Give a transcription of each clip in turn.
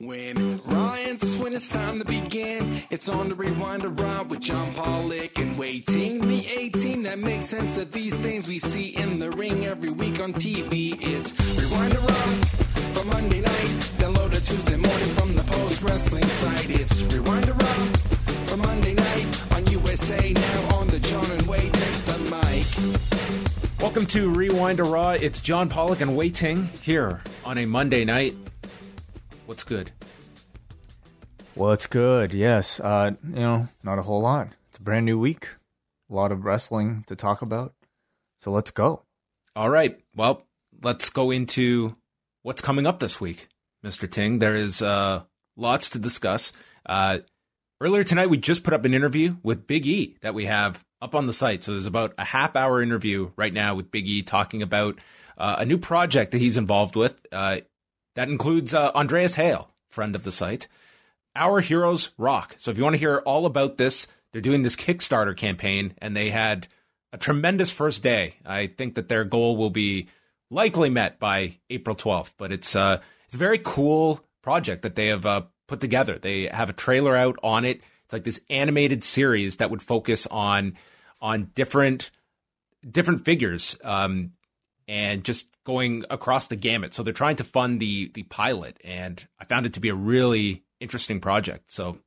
When Ryan's when it's time to begin, it's on the rewind around with John Pollock and Wai Ting. The 18 that makes sense of these things we see in the ring every week on TV. It's rewind around for Monday night, download it Tuesday morning from the post wrestling site. It's rewind around for Monday night on USA now on the John and Wai take the mic. Welcome to Rewind to Raw. It's John Pollock and Wai Ting here on a Monday night. What's good? What's good? Yes, uh, you know, not a whole lot. It's a brand new week, a lot of wrestling to talk about. So let's go. All right. Well, let's go into what's coming up this week, Mr. Ting. There is uh, lots to discuss. Uh, earlier tonight, we just put up an interview with Big E that we have up on the site. So there's about a half hour interview right now with Big E talking about uh, a new project that he's involved with. Uh, that includes uh, Andreas Hale, friend of the site. Our Heroes Rock. So if you want to hear all about this, they're doing this Kickstarter campaign and they had a tremendous first day. I think that their goal will be likely met by April 12th, but it's uh it's a very cool project that they have uh, put together. They have a trailer out on it. It's like this animated series that would focus on on different different figures um and just going across the gamut. So they're trying to fund the the pilot and I found it to be a really interesting project. So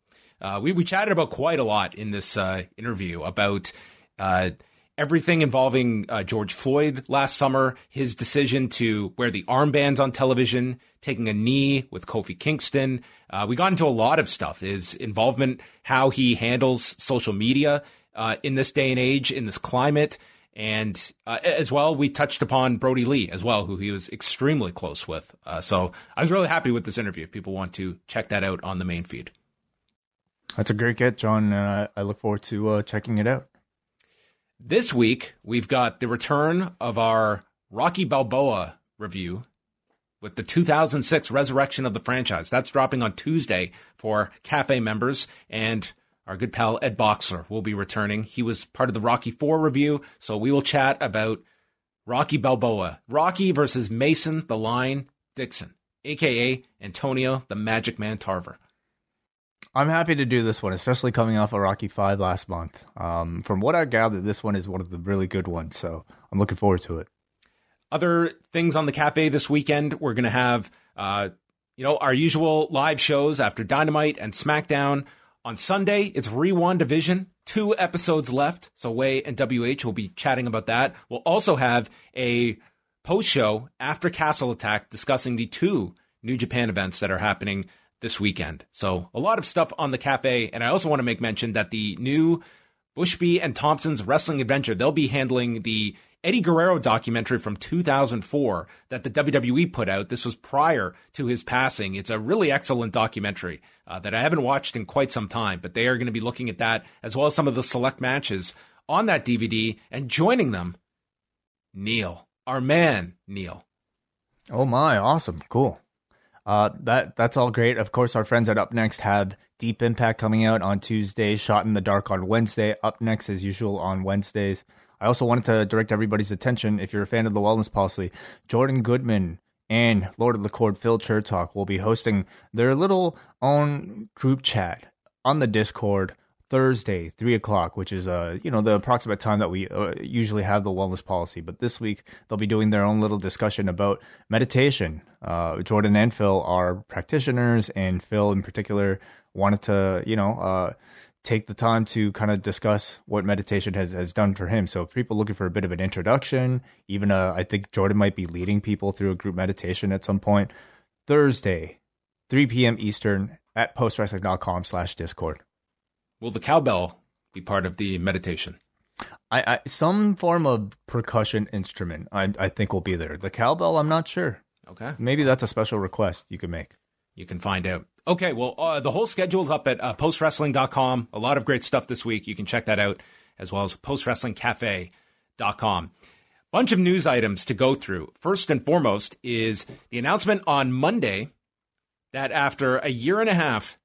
uh, we we chatted about quite a lot in this uh, interview about uh, everything involving uh, George Floyd last summer, his decision to wear the armbands on television, taking a knee with Kofi Kingston. Uh, we got into a lot of stuff. His involvement, how he handles social media uh, in this day and age, in this climate. And uh, as well, we touched upon Brodie Lee as well, who he was extremely close with. Uh, so I was really happy with this interview. If people want to check that out on the main feed. That's a great get, John, and I, I look forward to uh, checking it out. This week, we've got the return of our Rocky Balboa review with the 2006 resurrection of the franchise. That's dropping on Tuesday for Cafe members. And our good pal Ed Boxler will be returning. He was part of the Rocky 4 review. So we will chat about Rocky Balboa, Rocky versus Mason the Line Dixon, aka Antonio the Magic Man Tarver. I'm happy to do this one, especially coming off of Rocky Five last month. Um, from what I gathered, this one is one of the really good ones, so I'm looking forward to it. Other things on the cafe this weekend, we're going to have, uh, you know, our usual live shows after Dynamite and SmackDown. On Sunday, it's Rewind Division, two episodes left. So Wai and WH will be chatting about that. We'll also have a post show after Castle Attack discussing the two New Japan events that are happening this weekend. So a lot of stuff on the cafe. And I also want to make mention that the new Bushby and Thompson's Wrestling Adventure, they'll be handling the Eddie Guerrero documentary from 2004 that the WWE put out. This was prior to his passing. It's a really excellent documentary uh, that I haven't watched in quite some time, but they are going to be looking at that as well as some of the select matches on that DVD and joining them, Neil, our man, Neil. Oh my, awesome, cool. Uh, that that's all great. Of course, our friends at Up Next have Deep Impact coming out on Tuesday, Shot in the Dark on Wednesday, Up Next as usual on Wednesdays. I also wanted to direct everybody's attention, if you're a fan of the Wellness Policy, Jordan Goodman and Lord of the Cord Phil Chertok will be hosting their little own group chat on the Discord Thursday, three o'clock, which is uh you know the approximate time that we uh, usually have the wellness policy. But this week they'll be doing their own little discussion about meditation. Uh, Jordan and Phil are practitioners, and Phil in particular wanted to you know uh, take the time to kind of discuss what meditation has, has done for him. So if people looking for a bit of an introduction, even uh, I think Jordan might be leading people through a group meditation at some point. Thursday, 3 p.m. Eastern at postwrestling.com slash discord. Will the cowbell be part of the meditation? I, I some form of percussion instrument I, I think will be there. The cowbell, I'm not sure. Okay. Maybe that's a special request you can make. You can find out. Okay, well, uh, the whole schedule is up at uh, postwrestling.com. A lot of great stuff this week. You can check that out, as well as postwrestlingcafe.com. Bunch of news items to go through. First and foremost is the announcement on Monday that after a year and a half,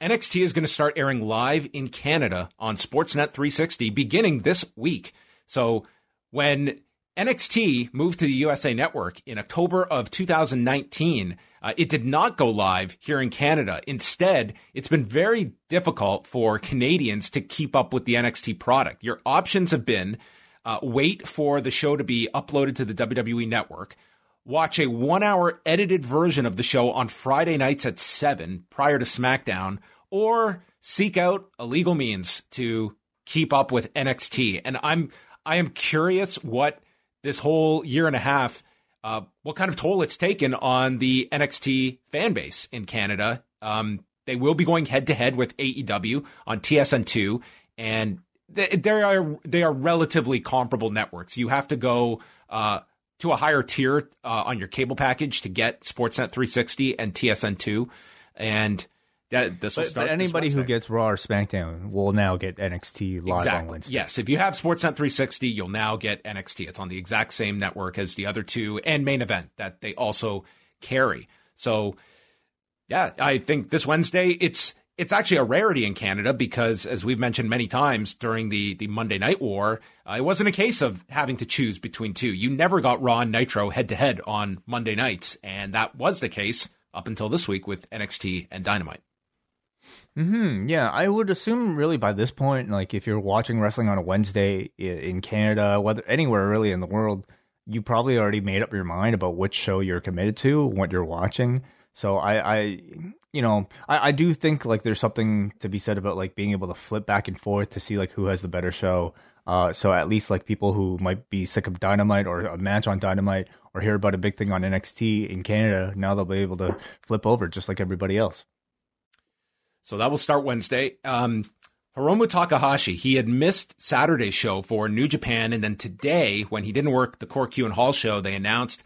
NXT is going to start airing live in Canada on Sportsnet 360 beginning this week. So when NXT moved to the USA Network in October of 2019, uh, it did not go live here in Canada. Instead, it's been very difficult for Canadians to keep up with the NXT product. Your options have been uh, wait for the show to be uploaded to the WWE Network watch a one hour edited version of the show on Friday nights at 7 prior to SmackDown, or seek out illegal means to keep up with NXT. And I'm I am curious what this whole year and a half, uh, what kind of toll it's taken on the NXT fan base in Canada. Um, they will be going head to head with AEW on TSN2, and they, they, are they are relatively comparable networks. You have to go. Uh, to a higher tier uh, on your cable package to get Sportsnet 360 and TSN2, and that this will but, start. But anybody who gets Raw or SmackDown will now get NXT live exactly. on Wednesday. Yes, if you have Sportsnet 360, you'll now get NXT. It's on the exact same network as the other two and main event that they also carry. So, yeah, I think this Wednesday it's it's actually a rarity in Canada because, as we've mentioned many times during the, the Monday Night War, uh, it wasn't a case of having to choose between two. You never got Raw and Nitro head to head on Monday nights, and that was the case up until this week with NXT and Dynamite. Hmm. Yeah, I would assume really by this point, like if you're watching wrestling on a Wednesday in Canada, whether anywhere really in the world, you probably already made up your mind about which show you're committed to, what you're watching. So I, I you know, I, I do think like there's something to be said about like being able to flip back and forth to see like who has the better show. Uh, so at least like people who might be sick of Dynamite or a match on Dynamite or hear about a big thing on NXT in Canada, now they'll be able to flip over just like everybody else. So that will start Wednesday. Um, Hiromu Takahashi, he had missed Saturday's show for New Japan, and then today, when he didn't work the Korakuen Hall show, they announced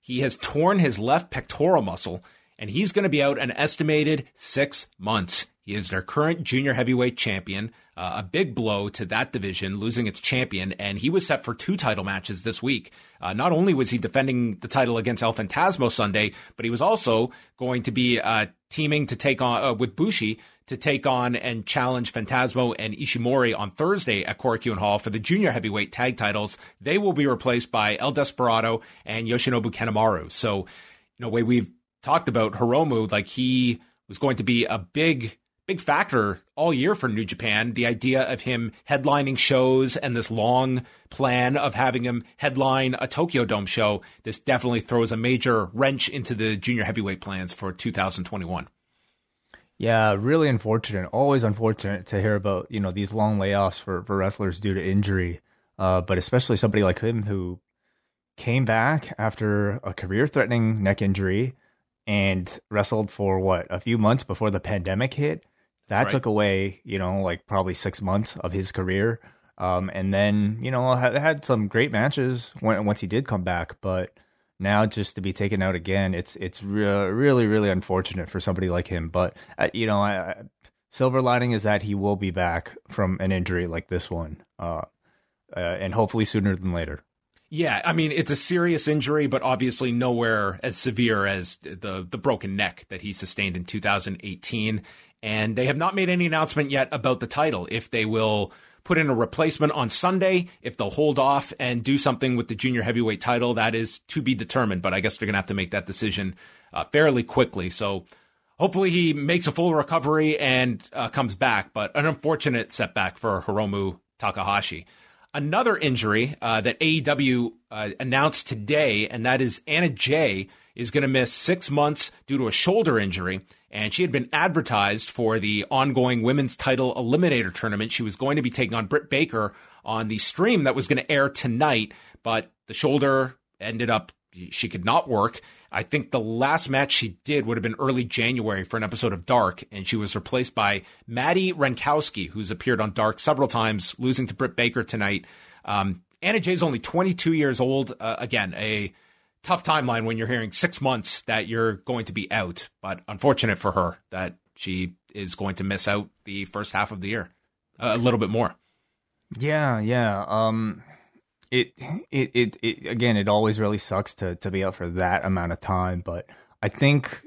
he has torn his left pectoral muscle and he's going to be out an estimated six months. He is their current junior heavyweight champion, uh, a big blow to that division, losing its champion, and he was set for two title matches this week. Uh, not only was he defending the title against El Phantasmo Sunday, but he was also going to be uh, teaming to take on uh, with Bushi to take on and challenge Phantasmo and Ishimori on Thursday at Korakuen Hall for the junior heavyweight tag titles. They will be replaced by El Desperado and Yoshinobu Kanemaru. So, you know, way we've talked about Hiromu, like he was going to be a big, big factor all year for New Japan. The idea of him headlining shows and this long plan of having him headline a Tokyo Dome show, this definitely throws a major wrench into the junior heavyweight plans for 2021. Yeah, really unfortunate. Always unfortunate to hear about you know these long layoffs for for wrestlers due to injury. Uh, but especially somebody like him who came back after a career-threatening neck injury and wrestled for what a few months before the pandemic hit. That right. took away, you know, like probably six months of his career. Um, and then, you know, had, had some great matches when, once he did come back, but now just to be taken out again, it's it's re- really really unfortunate for somebody like him. But uh, you know, I, I, silver lining is that he will be back from an injury like this one, uh, uh, and hopefully sooner than later. Yeah, I mean it's a serious injury, but obviously nowhere as severe as the the broken neck that he sustained in 2018. And they have not made any announcement yet about the title. If they will put in a replacement on Sunday, if they'll hold off and do something with the junior heavyweight title, that is to be determined. But I guess they're going to have to make that decision uh, fairly quickly. So hopefully he makes a full recovery and uh, comes back. But an unfortunate setback for Hiromu Takahashi. Another injury uh, that AEW uh, announced today, and that is Anna Jay is going to miss six months due to a shoulder injury. And she had been advertised for the ongoing women's title eliminator tournament. She was going to be taking on Britt Baker on the stream that was going to air tonight, but the shoulder ended up she could not work. I think the last match she did would have been early January for an episode of Dark, and she was replaced by Madi Wrenkowski, who's appeared on Dark several times, losing to Britt Baker tonight. Um, Anna Jay's only 22 years old. Uh, again, a tough timeline when you're hearing six months that you're going to be out, but unfortunate for her that she is going to miss out the first half of the year a little bit more. Yeah, yeah. Um, it, it, it, it, again, it always really sucks to, to be out for that amount of time. But I think,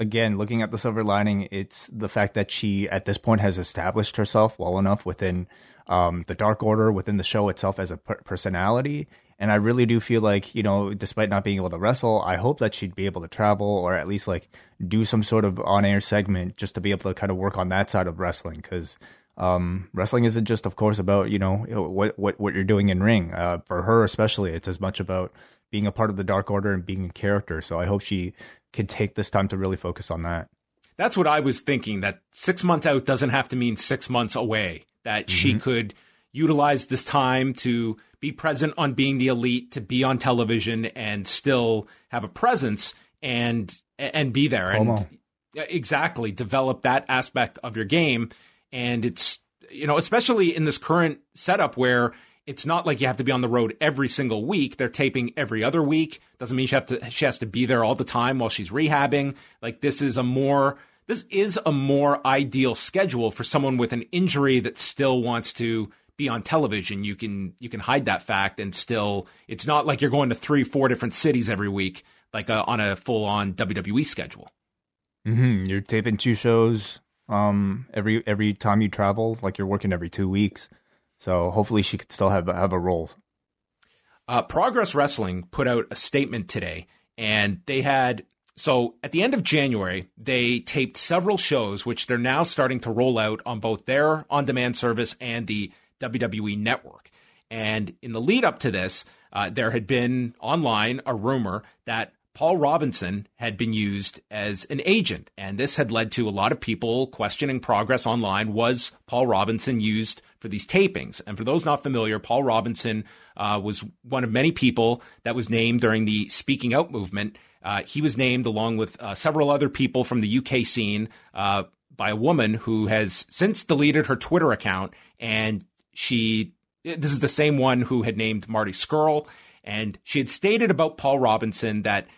again, looking at the silver lining, it's the fact that she, at this point, has established herself well enough within um, the Dark Order, within the show itself as a per- personality. And I really do feel like, you know, despite not being able to wrestle, I hope that she'd be able to travel or at least like do some sort of on air segment just to be able to kind of work on that side of wrestling. Cause um, wrestling isn't just, of course, about you know what what what you're doing in ring. Uh, for her, especially, it's as much about being a part of the Dark Order and being a character. So I hope she can take this time to really focus on that. That's what I was thinking. That six months out doesn't have to mean six months away. That mm-hmm. she could utilize this time to be present on being the elite, to be on television, and still have a presence and and be there and exactly develop that aspect of your game and it's, you know, especially in this current setup where it's not like you have to be on the road every single week. They're taping every other week. Doesn't mean she have to she has to be there all the time while she's rehabbing. Like this is a more this is a more ideal schedule for someone with an injury that still wants to be on television. You can you can hide that fact and still it's not like you're going to three four different cities every week like a, uh, on a full on WWE schedule. Mm-hmm. You're taping two shows um, every every time you travel. Like you're working every two weeks, so hopefully she could still have have a role. Uh, Progress Wrestling put out a statement today, and they had so at the end of January they taped several shows, which they're now starting to roll out on both their on-demand service and the WWE Network. And in the lead up to this, uh, there had been online a rumor that Paul Robinson had been used as an agent, and this had led to a lot of people questioning progress online. Was Paul Robinson used for these tapings? And for those not familiar, Paul Robinson uh, was one of many people that was named during the Speaking Out movement. Uh, he was named along with uh, several other people from the UK scene uh, by a woman who has since deleted her Twitter account, and she. This is the same one who had named Marty Scurll, and she had stated about Paul Robinson that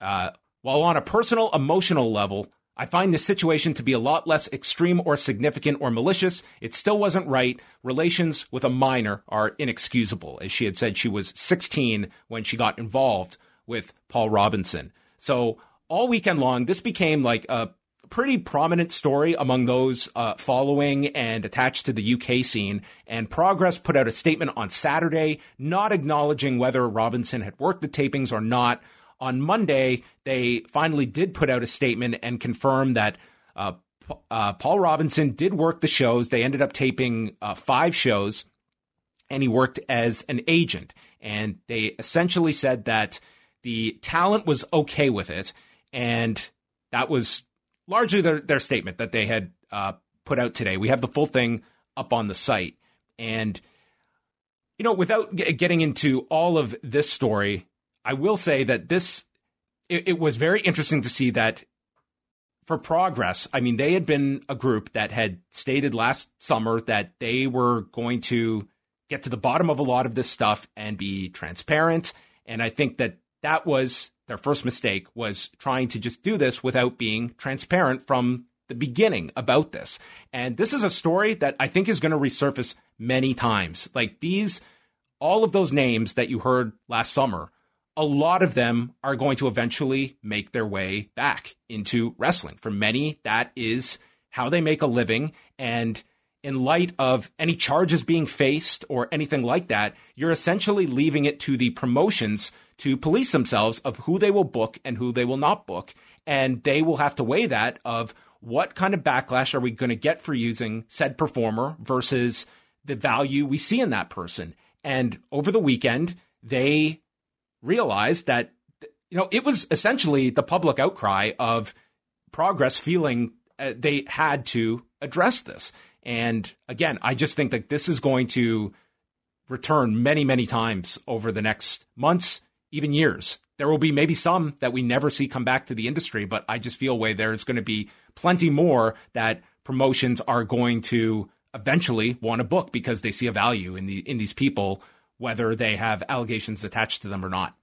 uh, while on a personal, emotional level, I find the situation to be a lot less extreme or significant or malicious. It still wasn't right. Relations with a minor are inexcusable. As she had said, she was 16 when she got involved with Paul Robinson. So all weekend long, this became like a pretty prominent story among those uh, following and attached to the UK scene. And Progress put out a statement on Saturday, not acknowledging whether Robinson had worked the tapings or not on Monday, they finally did put out a statement and confirm that uh, uh, Paul Robinson did work the shows. They ended up taping uh, five shows, and he worked as an agent. And they essentially said that the talent was okay with it, and that was largely their, their statement that they had uh, put out today. We have the full thing up on the site, and you know, without getting into all of this story, I will say that this it, it, was very interesting to see that for progress. I mean, they had been a group that had stated last summer that they were going to get to the bottom of a lot of this stuff and be transparent. And I think that that was their first mistake was trying to just do this without being transparent from the beginning about this. And this is a story that I think is going to resurface many times. Like these, all of those names that you heard last summer a lot of them are going to eventually make their way back into wrestling. For many, that is how they make a living. And in light of any charges being faced or anything like that, you're essentially leaving it to the promotions to police themselves of who they will book and who they will not book. And they will have to weigh that of what kind of backlash are we going to get for using said performer versus the value we see in that person. And over the weekend, they realized that you know it was essentially the public outcry of progress feeling uh, they had to address this. And again, I just think that this is going to return many, many times over the next months, even years. there will be maybe some that we never see come back to the industry, but I just feel way there's going to be plenty more that promotions are going to eventually want to book because they see a value in the in these people, whether they have allegations attached to them or not.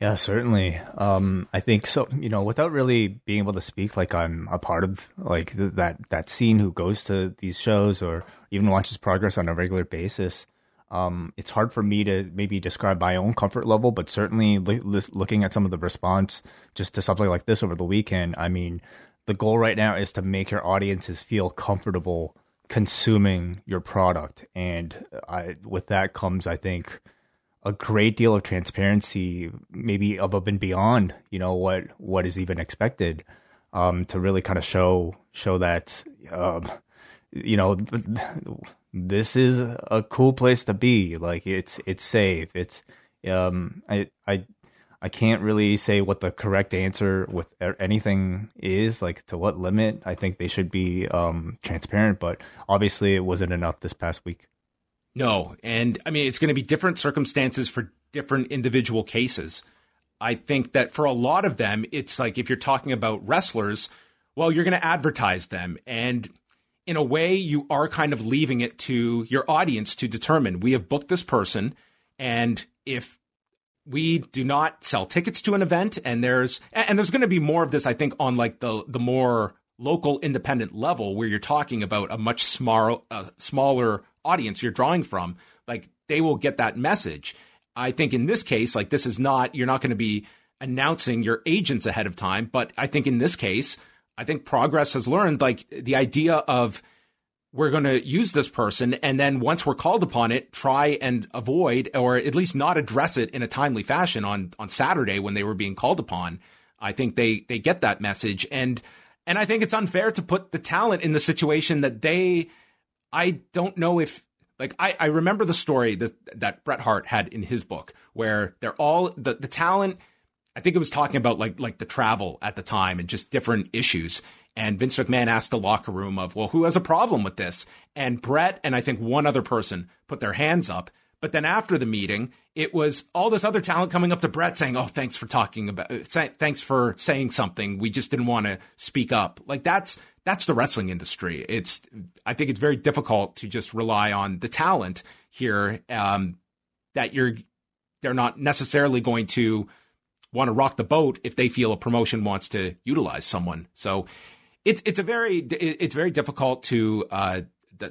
Yeah, certainly. Um, I think so. You know, without really being able to speak like I'm a part of like th- that that scene who goes to these shows or even watches progress on a regular basis. Um, it's hard for me to maybe describe my own comfort level, but certainly li- looking at some of the response just to something like this over the weekend, I mean, the goal right now is to make your audiences feel comfortable consuming your product, and I, with that comes, I think, a great deal of transparency, maybe above and beyond, you know what what is even expected, um, to really kind of show show that, um, you know, this is a cool place to be. Like it's it's safe. It's um, I I I can't really say what the correct answer with anything is, like to what limit. I think they should be um, transparent, but obviously it wasn't enough this past week. No, and I mean it's going to be different circumstances for different individual cases. I think that for a lot of them, it's like if you're talking about wrestlers, well, you're going to advertise them, and in a way, you are kind of leaving it to your audience to determine. We have booked this person, and if we do not sell tickets to an event and there's and there's going to be more of this i think on like the the more local independent level where you're talking about a much small uh, smaller audience you're drawing from like they will get that message i think in this case like this is not you're not going to be announcing your agents ahead of time but i think in this case i think progress has learned like the idea of we're going to use this person. And then once we're called upon it, try and avoid or at least not address it in a timely fashion on, on Saturday when they were being called upon. I think they, they get that message. And, and I think it's unfair to put the talent in the situation that they, I don't know if, like, I, I remember the story that, that Bret Hart had in his book where they're all, the, the talent, I think it was talking about like, like the travel at the time and just different issues. And Vince McMahon asked the locker room of, well, who has a problem with this? And Brett and I think one other person put their hands up. But then after the meeting, it was all this other talent coming up to Brett saying, "Oh, thanks for talking about, thanks for saying something. We just didn't want to speak up." Like that's that's the wrestling industry. It's I think it's very difficult to just rely on the talent here. Um, that you're they're not necessarily going to want to rock the boat if they feel a promotion wants to utilize someone. So it's it's a very it's very difficult to uh,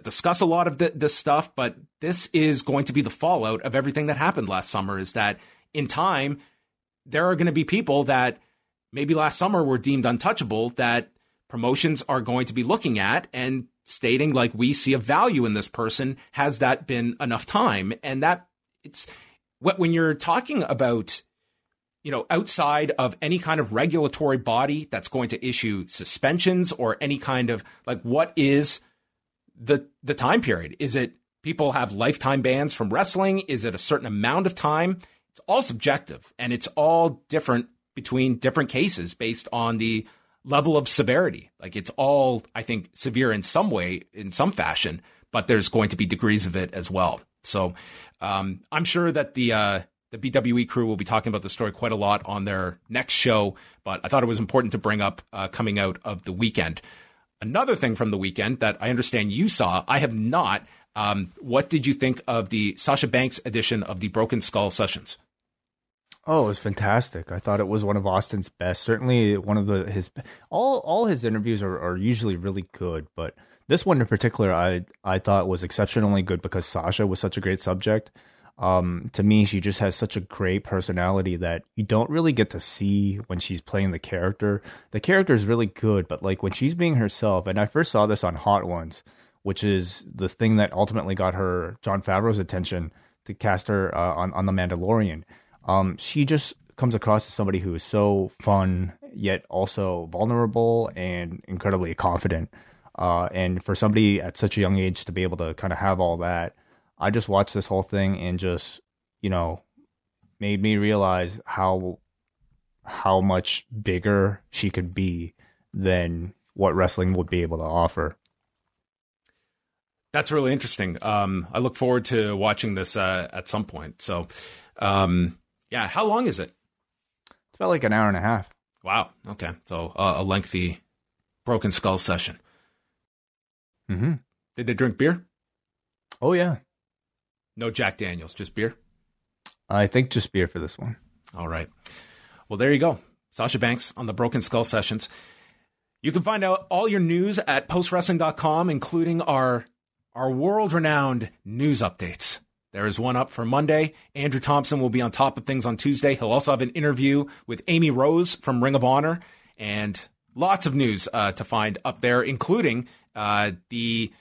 discuss a lot of the, this stuff, but this is going to be the fallout of everything that happened last summer. Is that in time there are going to be people that maybe last summer were deemed untouchable that promotions are going to be looking at and stating like we see a value in this person. Has that been enough time? And that it's what when you're talking about you know, outside of any kind of regulatory body that's going to issue suspensions or any kind of like what is the the time period? Is it people have lifetime bans from wrestling? Is it a certain amount of time? It's all subjective and it's all different between different cases based on the level of severity. Like it's all, I think, severe in some way, in some fashion, but there's going to be degrees of it as well. So um, I'm sure that the uh, the BWE crew will be talking about the story quite a lot on their next show, but I thought it was important to bring up uh, coming out of the weekend. Another thing from the weekend that I understand you saw, I have not. Um, what did you think of the Sasha Banks edition of the Broken Skull Sessions? Oh, it was fantastic. I thought it was one of Austin's best. Certainly one of the his all all his interviews are, are usually really good, but this one in particular I I thought was exceptionally good because Sasha was such a great subject um, to me, she just has such a great personality that you don't really get to see when she's playing the character. The character is really good, but like when she's being herself, and I first saw this on Hot Ones, which is the thing that ultimately got her Jon Favreau's attention to cast her uh, on on the Mandalorian. Um, she just comes across as somebody who is so fun yet also vulnerable and incredibly confident. Uh, and for somebody at such a young age to be able to kind of have all that I just watched this whole thing and just, you know, made me realize how how much bigger she could be than what wrestling would be able to offer. That's really interesting. Um, I look forward to watching this uh, at some point. So, um, Yeah. How long is it? It's about like an hour and a half. Wow. Okay. So uh, a lengthy Broken Skull session. Mm-hmm. Did they drink beer? Oh yeah, No Jack Daniels, just beer. I think just beer for this one. All right. Well, there you go. Sasha Banks on the Broken Skull Sessions. You can find out all your news at postwrestling.com, including our our world renowned news updates. There is one up for Monday. Andrew Thompson will be on top of things on Tuesday. He'll also have an interview with Amy Rose from Ring of Honor and lots of news uh, to find up there, including uh, the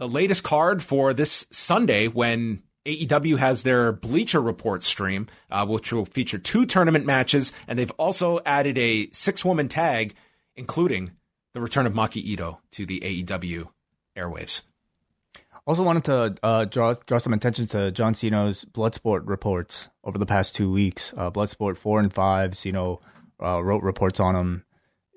the latest card for this Sunday when AEW has their Bleacher Report stream, uh, which will feature two tournament matches, and they've also added a six woman tag, including the return of Maki Itoh to the AEW airwaves. Also wanted to uh, draw draw some attention to John Cena's Bloodsport reports over the past two weeks. Uh, Bloodsport four and five, Cino uh, wrote reports on them.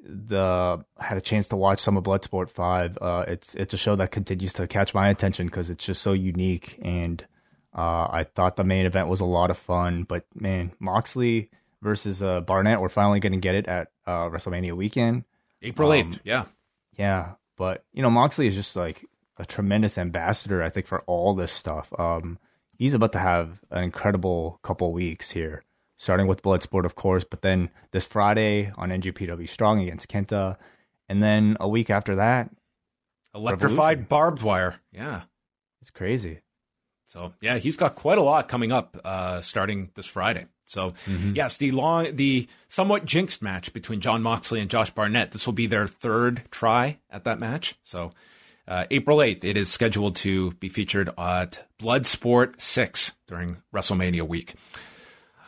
The had a chance to watch some of Bloodsport five. Uh, it's it's a show that continues to catch my attention because it's just so unique, and uh, I thought the main event was a lot of fun. But man, Moxley versus uh, Barnett, we're finally going to get it at uh, WrestleMania weekend. April Um, 8th. yeah. Yeah, but you know, Moxley is just like a tremendous ambassador, I think, for all this stuff. Um, he's about to have an incredible couple weeks here, starting with Bloodsport, of course, but then this Friday on NJPW Strong against Kenta, and then a week after that, Electrified Revolution. barbed wire. Yeah. it's crazy. So yeah, he's got quite a lot coming up uh, starting this Friday. So yes, the long, the somewhat jinxed match between Jon Moxley and Josh Barnett. This will be their third try at that match. So uh, April eighth, it is scheduled to be featured at Bloodsport six during WrestleMania week.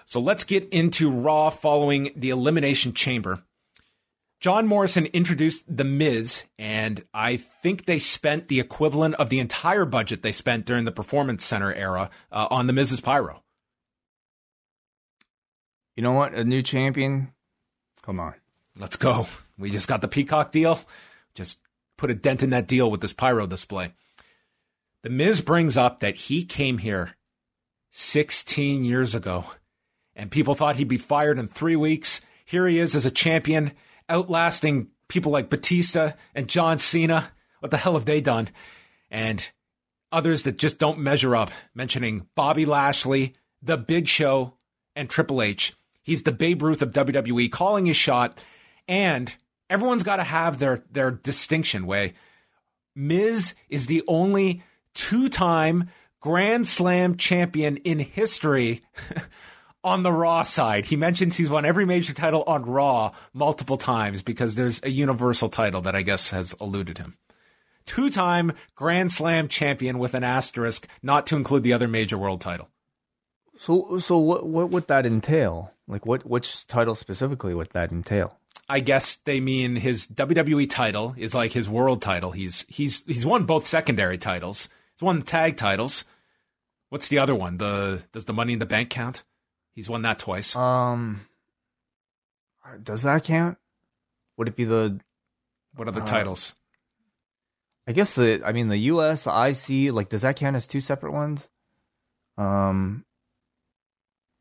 So let's get into Raw following the Elimination Chamber. John Morrison introduced The Miz, and I think they spent the equivalent of the entire budget they spent during the Performance Center era uh, on The Miz's Pyro. You know what? A new champion. Come on. Let's go. We just got the Peacock deal. Just put a dent in that deal with this Pyro display. The Miz brings up that he came here 16 years ago, and people thought he'd be fired in three weeks. Here he is as a champion, outlasting people like Batista and John Cena. What the hell have they done? And others that just don't measure up, mentioning Bobby Lashley, The Big Show, and Triple H. He's the Babe Ruth of WWE, calling his shot, and everyone's got to have their their distinction. Way Miz is the only two-time Grand Slam champion in history on the Raw side. He mentions he's won every major title on Raw multiple times because there's a universal title that I guess has eluded him. Two-time Grand Slam champion with an asterisk, not to include the other major world title. So, so what? What would that entail? Like, what? Which title specifically would that entail? I guess they mean his WWE title is like his world title. He's he's he's won both secondary titles. He's won the tag titles. What's the other one? The does the Money in the Bank count? He's won that twice. Um, does that count? Would it be the? what other uh, titles? I guess the. I mean, the U.S. the IC. Like, does that count as two separate ones? Um.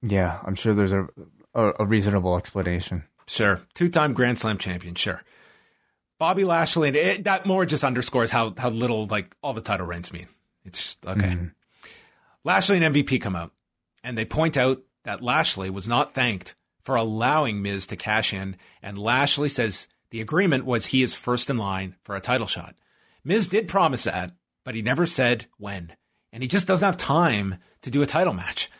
Yeah, I'm sure there's a a, a reasonable explanation. Sure, two-time Grand Slam champion. Sure, Bobby Lashley. And it, that more just underscores how how little like all the title reigns mean. It's just, okay. Mhm. Lashley and MVP come out, and they point out that Lashley was not thanked for allowing Miz to cash in, and Lashley says the agreement was he is first in line for a title shot. Miz did promise that, but he never said when, and he just doesn't have time to do a title match.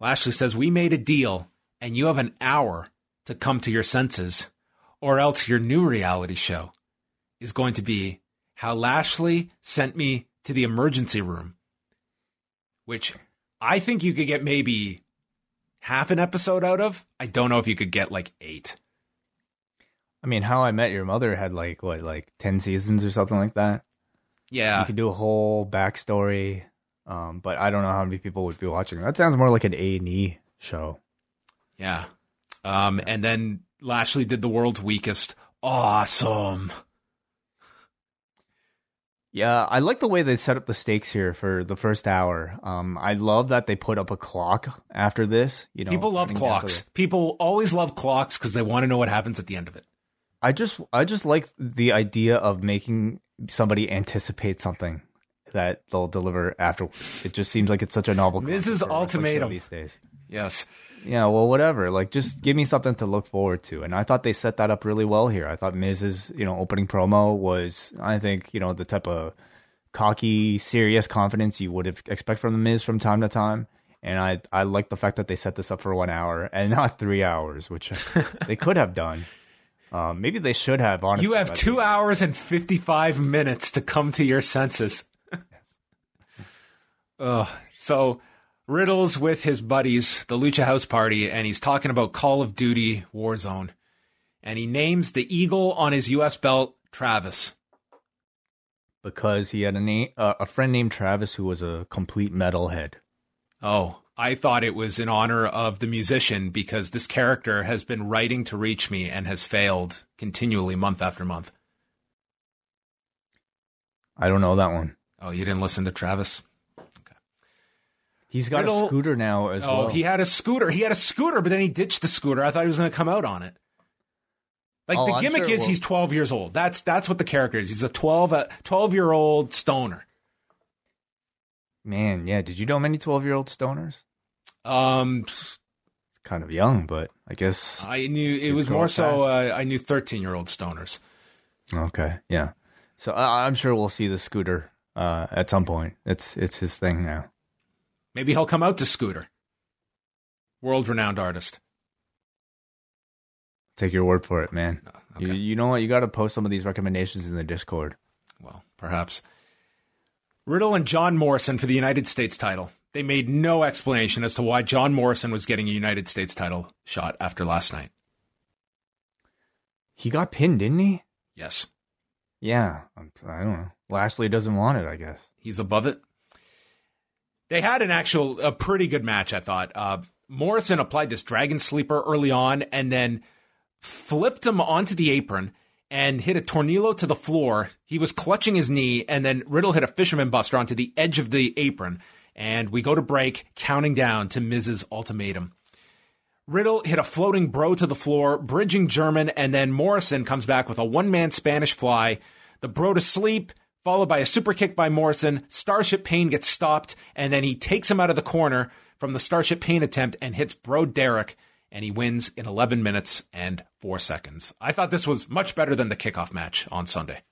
Lashley says, We made a deal, and you have an hour to come to your senses, or else your new reality show is going to be how Lashley sent me to the emergency room which I think you could get maybe half an episode out of. I don't know if you could get like eight. I mean, How I Met Your Mother had like what, like ten seasons or something like that. Yeah. You could do a whole backstory, um, but I don't know how many people would be watching. That sounds more like an A and E show. Yeah. Um, and then Lashley did the world's weakest. Awesome. Yeah, I like the way they set up the stakes here for the first hour. Um, I love that they put up a clock after this. You know, People love counting down to clocks. People always love clocks because they want to know what happens at the end of it. I just, I just like the idea of making somebody anticipate something that they'll deliver after. It just seems like it's such a novel. concept Mrs. for a wrestling Ultimatum. these days. Yes. Yeah, well, whatever. Like, just give me something to look forward to. And I thought they set that up really well here. I thought Miz's, you know, opening promo was, I think, you know, the type of cocky, serious confidence you would have expect from the Miz from time to time. And I, I like the fact that they set this up for one hour and not three hours, which they could have done. Um, maybe they should have. Honestly, You have two hours and 55 minutes to come to your senses. Ugh. So Riddle's with his buddies, the Lucha House Party, and he's talking about Call of Duty Warzone. And he names the eagle on his U.S. belt Travis. because he had a name, uh, a friend named Travis who was a complete metalhead. Oh, I thought it was in honor of the musician because this character has been writing to reach me and has failed continually month after month. I don't know that one. Oh, you didn't listen to Travis? He's got Riddle- a scooter now as Oh, well. he had a scooter. He had a scooter, but then he ditched the scooter. I thought he was going to come out on it. Like Oh, the gimmick sure it is will- he's 12 years old. That's that's what the character is. He's a 12 uh, 12 year old stoner. Man, yeah. Did you know many twelve-year-old stoners? Um it's kind of young, but I guess I knew it was more so uh, I knew 13 year old stoners. okay, yeah. So I I'm sure we'll see the scooter uh, at some point. It's it's his thing now. Maybe he'll come out to Scooter. World renowned artist. Take your word for it, man. Uh, okay. You you know what? You got to post some of these recommendations in the Discord. Well, perhaps. Riddle and John Morrison for the United States title. They made no explanation as to why John Morrison was getting a United States title shot after last night. He got pinned, didn't he? Yes. Yeah. I don't know. Lashley doesn't want it. I guess. he's above it. They had an actual, a pretty good match, I thought. Uh, Morrison applied this dragon sleeper early on and then flipped him onto the apron and hit a tornillo to the floor. He was clutching his knee, and then Riddle hit a fisherman buster onto the edge of the apron. And we go to break, counting down to Miz's ultimatum. Riddle hit a floating bro to the floor, bridging German, and then Morrison comes back with a one man Spanish fly. The bro to sleep, followed by a super kick by Morrison. Starship Pain gets stopped, and then he takes him out of the corner from the Starship Pain attempt and hits bro Derek, and he wins in 11 minutes and 4 seconds. I thought this was much better than the kickoff match on Sunday.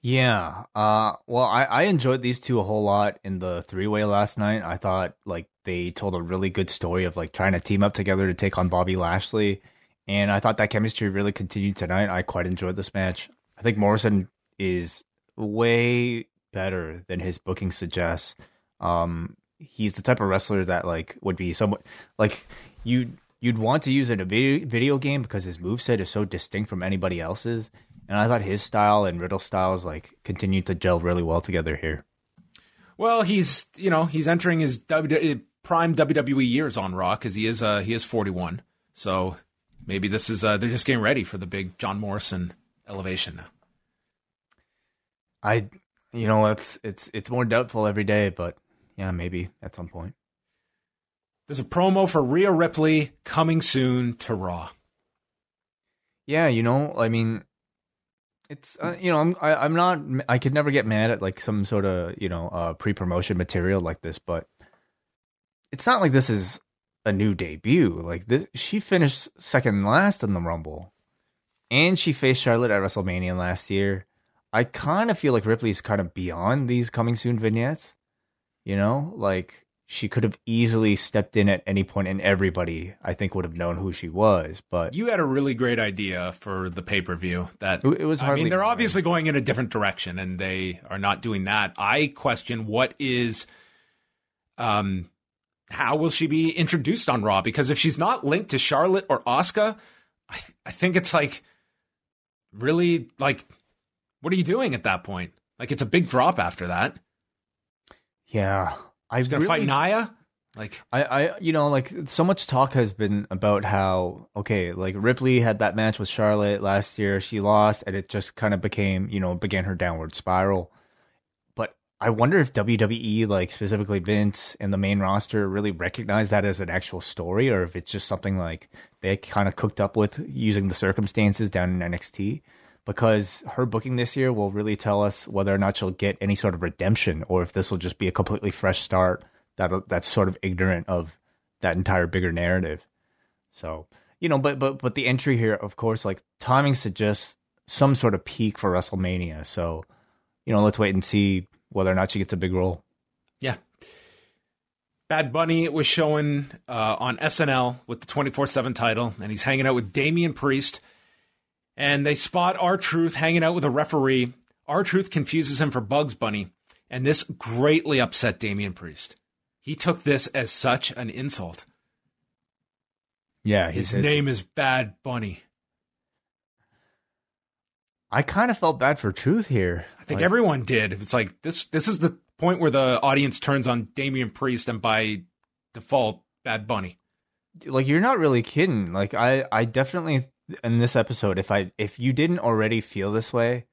Yeah. Uh well I, I enjoyed these two a whole lot in the three way last night. I thought like they told a really good story of like trying to team up together to take on Bobby Lashley. And I thought that chemistry really continued tonight. I quite enjoyed this match. I think Morrison is way better than his booking suggests. Um he's the type of wrestler that like would be somewhat like you you'd want to use in a video, video game because his moveset is so distinct from anybody else's. And I thought his style and Riddle's styles like continued to gel really well together here. Well, he's you know he's entering his w- prime WWE years on Raw because he is uh, he is 41. So maybe this is uh, they're just getting ready for the big John Morrison elevation. I, you know, it's it's it's more doubtful every day, but yeah, maybe at some point. There's a promo for Rhea Ripley coming soon to Raw. Yeah, you know, I mean, it's uh, you know, I'm I, I'm not I could never get mad at like some sort of you know uh, pre promotion material like this, but it's not like this is a new debut. Like this, she finished second last in the Rumble, and she faced Charlotte at WrestleMania last year. I kind of feel like Ripley's kind of beyond these coming soon vignettes. You know, like she could have easily stepped in at any point, and everybody I think would have known who she was. But You had a really great idea for the pay per view. That It- was I mean, they're obviously going in a different direction, and they are not doing that. I question what is, um, how will she be introduced on Raw? Because if she's not linked to Charlotte or Asuka, I th- I think it's like really like, what are you doing at that point? Like it's a big drop after that. yeah, I She's gonna fight really- Naya. Like I, I, you know, like so much talk has been about how okay, like Ripley had that match with Charlotte last year. She lost, and it just kind of became, you know, began her downward spiral. But I wonder if WWE, like specifically Vince and the main roster, really recognize that as an actual story, or if it's just something like they kind of cooked up with using the circumstances down in NXT. Because her booking this year will really tell us whether or not she'll get any sort of redemption, or if this will just be a completely fresh start that that's sort of ignorant of that entire bigger narrative. So you know, but but but the entry here, of course, like timing suggests some sort of peak for WrestleMania. So you know, let's wait and see whether or not she gets a big role. Yeah. Bad Bunny was showing uh, on SNL with the 24 7 title, and he's hanging out with Damian Priest. And they spot R-Truth hanging out with a referee. R-Truth confuses him for Bugs Bunny, and this greatly upset Damian Priest. He took this as such an insult. Yeah, his name is Bad Bunny. I kind of felt bad for Truth here. I think like, everyone did. It's like this. This is the point where the audience turns on Damian Priest and by default Bad Bunny. Like you're not really kidding. Like I, I definitely in this episode, if I if you didn't already feel this way,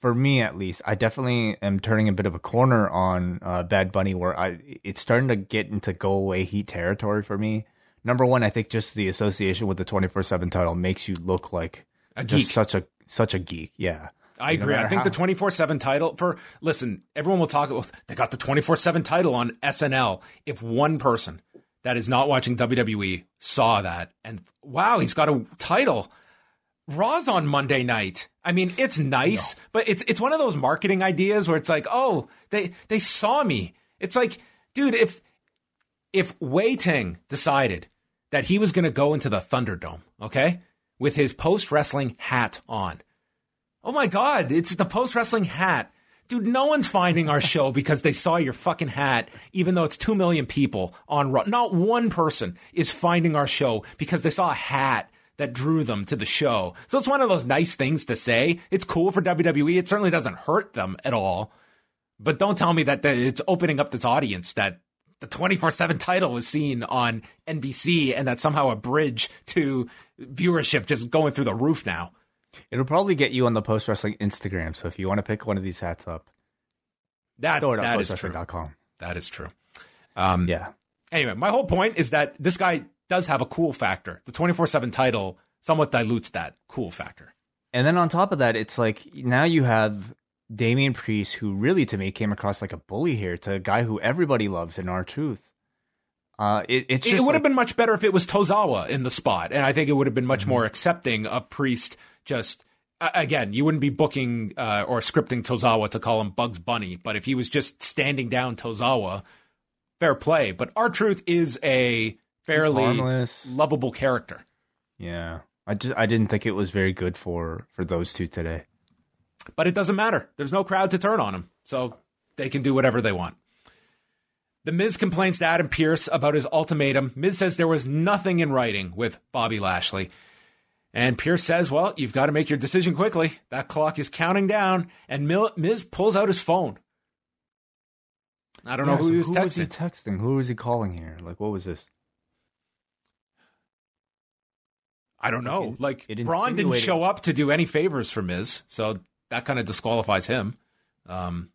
for me at least, I definitely am turning a bit of a corner on uh, Bad Bunny, where I it's starting to get into go away heat territory for me. Number one, I think just the association with the twenty four seven title makes you look like a just such a such a geek. Yeah. I agree. No I think how. the 24 7 title for, listen, everyone will talk, about, they got the 24 7 title on SNL. If one person that is not watching WWE saw that and wow, he's got a title. Raw's on Monday night. I mean, it's nice, no. but it's it's one of those marketing ideas where it's like, oh, they they saw me. It's like, dude, if if Wai Ting decided that he was going to go into the Thunderdome, okay, with his post wrestling hat on. Oh my God, it's the post wrestling hat. Dude, no one's finding our show because they saw your fucking hat, even though it's 2 million people on Raw. Not one person is finding our show because they saw a hat that drew them to the show. So it's one of those nice things to say. It's cool for WWE. It certainly doesn't hurt them at all. But don't tell me that it's opening up this audience that the 24 7 title was seen on NBC and that somehow a bridge to viewership just going through the roof now. It'll probably get you on the post wrestling Instagram. So if you want to pick one of these hats up, that, that is true. That is true. Um, yeah. Anyway, my whole point is that this guy does have a cool factor. The 24 7 title somewhat dilutes that cool factor. And then on top of that, it's like now you have Damian Priest, who really to me came across like a bully here to a guy who everybody loves in R-Truth. Uh, it, it would like, have been much better if it was Tozawa in the spot, and I think it would have been much mm-hmm. more accepting of Priest. Just uh, again, you wouldn't be booking uh, or scripting Tozawa to call him Bugs Bunny, but if he was just standing down Tozawa, fair play. But R-Truth is a fairly lovable character. Yeah, I just I didn't think it was very good for for those two today. But it doesn't matter. There's no crowd to turn on him, so they can do whatever they want. The Miz complains to Adam Pearce about his ultimatum. Miz says there was nothing in writing with Bobby Lashley. And Pearce says, Well, you've got to make your decision quickly. That clock is counting down. And Miz pulls out his phone. I don't yeah, know who so he was who texting. was he texting? Who was he calling here? Like, what was this? I don't know. Like, it, it Braun didn't show up to do any favors for Miz, so that kind of disqualifies him. Um,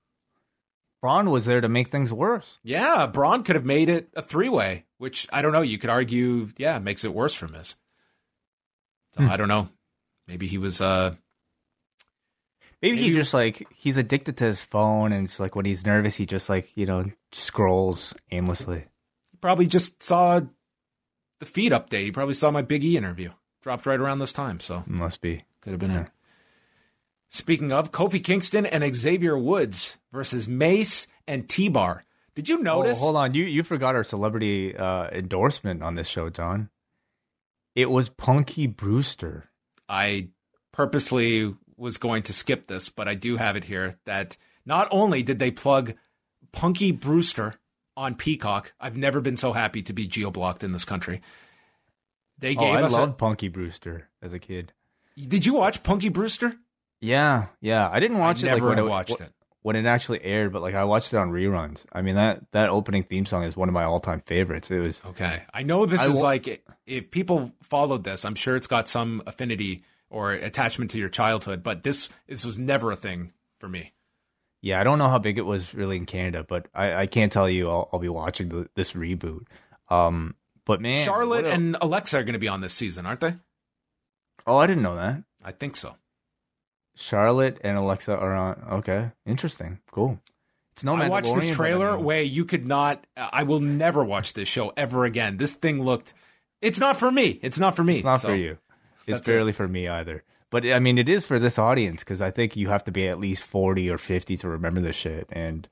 Braun was there to make things worse. Yeah, Braun could have made it a three way, which I don't know. You could argue, yeah, makes it worse for Miz. So hmm. I don't know. Maybe he was. uh Maybe, maybe he just like he's addicted to his phone, and it's like when he's nervous, he just like you know scrolls aimlessly. He probably just saw the feed update. He probably saw my Big E interview. Dropped right around this time, so must be could have been yeah. it. Speaking of, Kofi Kingston and Xavier Woods versus Mace and T Bar. Did you notice? Oh, hold on, you you forgot our celebrity uh, endorsement on this show, John. It was Punky Brewster. I purposely was going to skip this, but I do have it here. That not only did they plug Punky Brewster on Peacock, I've never been so happy to be geo blocked in this country. They gave oh, I us. I loved a, Punky Brewster as a kid. Did you watch Punky Brewster? Yeah, yeah. I didn't watch I it. Never like, when watched it, it when it actually aired, but like I watched it on reruns. I mean that that opening theme song is one of my all time favorites. It was okay. I know this I is like if people followed this, I'm sure it's got some affinity or attachment to your childhood, but this this was never a thing for me. Yeah, I don't know how big it was really in Canada, but I, I can't tell you I'll, I'll be watching the, this reboot. Um, but man, Charlotte and Alexa are going to be on this season, aren't they? oh, I didn't know that. I think so. Charlotte and Alexa are on. Okay, interesting, cool. It's no. I watched this Mandalorian, but I trailer. Way you could not. I will never watch this show ever again. This thing looked. It's not for me. It's not for me. It's not So, for you. It's that's it. barely for me either. But I mean, it is for this audience because I think you have to be at least forty or fifty to remember this shit, and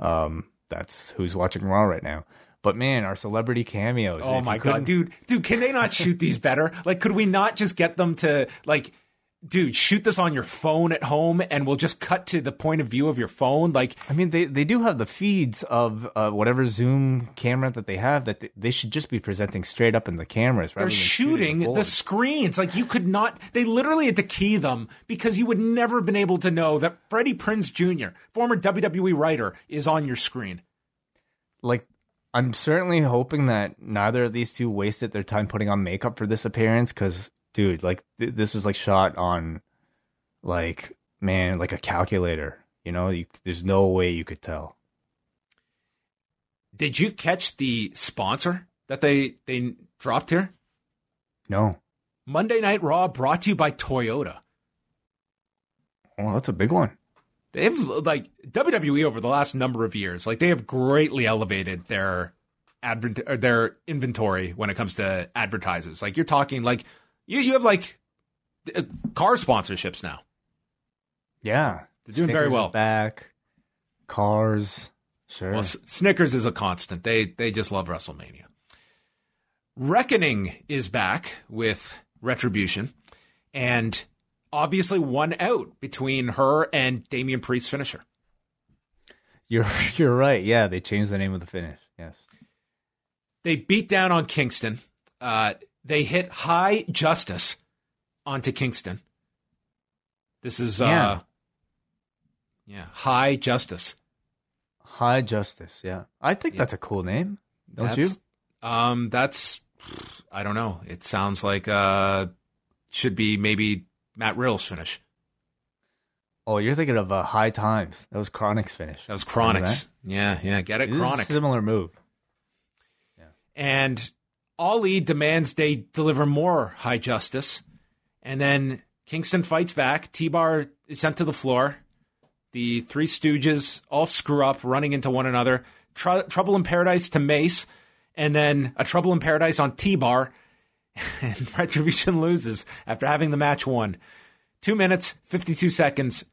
um, that's who's watching Raw right now. But man, our celebrity cameos. Oh my god, dude, dude, can they not shoot these better? Like, could we not just get them to like, dude, shoot this on your phone at home, and we'll just cut to the point of view of your phone? Like, I mean, they, they do have the feeds of uh, whatever Zoom camera that they have that they, they should just be presenting straight up in the cameras. rather they're than shooting the, board. screens. Like, you could not. They literally had to key them because you would never have been able to know that Freddie Prinze Jr., former WWE writer, is on your screen. like I'm certainly hoping that neither of these two wasted their time putting on makeup for this appearance because dude like th- this is like shot on like man like a calculator you know you, there's no way you could tell Did you catch the sponsor that they they dropped here? no Monday Night Raw brought to you by Toyota. well that's a big one They've like WWE over the last number of years, like they have greatly elevated their advert their inventory when it comes to advertisers. Like you're talking like you you have like uh, car sponsorships now. yeah They're doing very Snickers is well. back cars sure Well, S- Snickers is a constant. They they just love WrestleMania. Reckoning is back with Retribution, and obviously one out between her and Damian Priest's finisher. you're you're right yeah they changed the name of the finish yes They beat down on Kingston. Uh, they hit high justice onto Kingston. This is uh, Yeah. yeah, high justice. high justice yeah I think that's a cool name don't That's- you Um, that's I don't know. It sounds like uh should be maybe Matt Riddle's finish. oh you're thinking of uh, high times that was Chronic's finish That was Chronics. Yeah, yeah. Get it, a Chronic. similar move Yeah. And Ali demands they deliver more high justice. And then Kingston fights back. T Bar is sent to the floor. The Three Stooges all screw up, running into one another. Tr- Trouble in Paradise to Mace. And then a Trouble in Paradise on T Bar. And Retribution loses after having the match won. Two minutes, 52 seconds.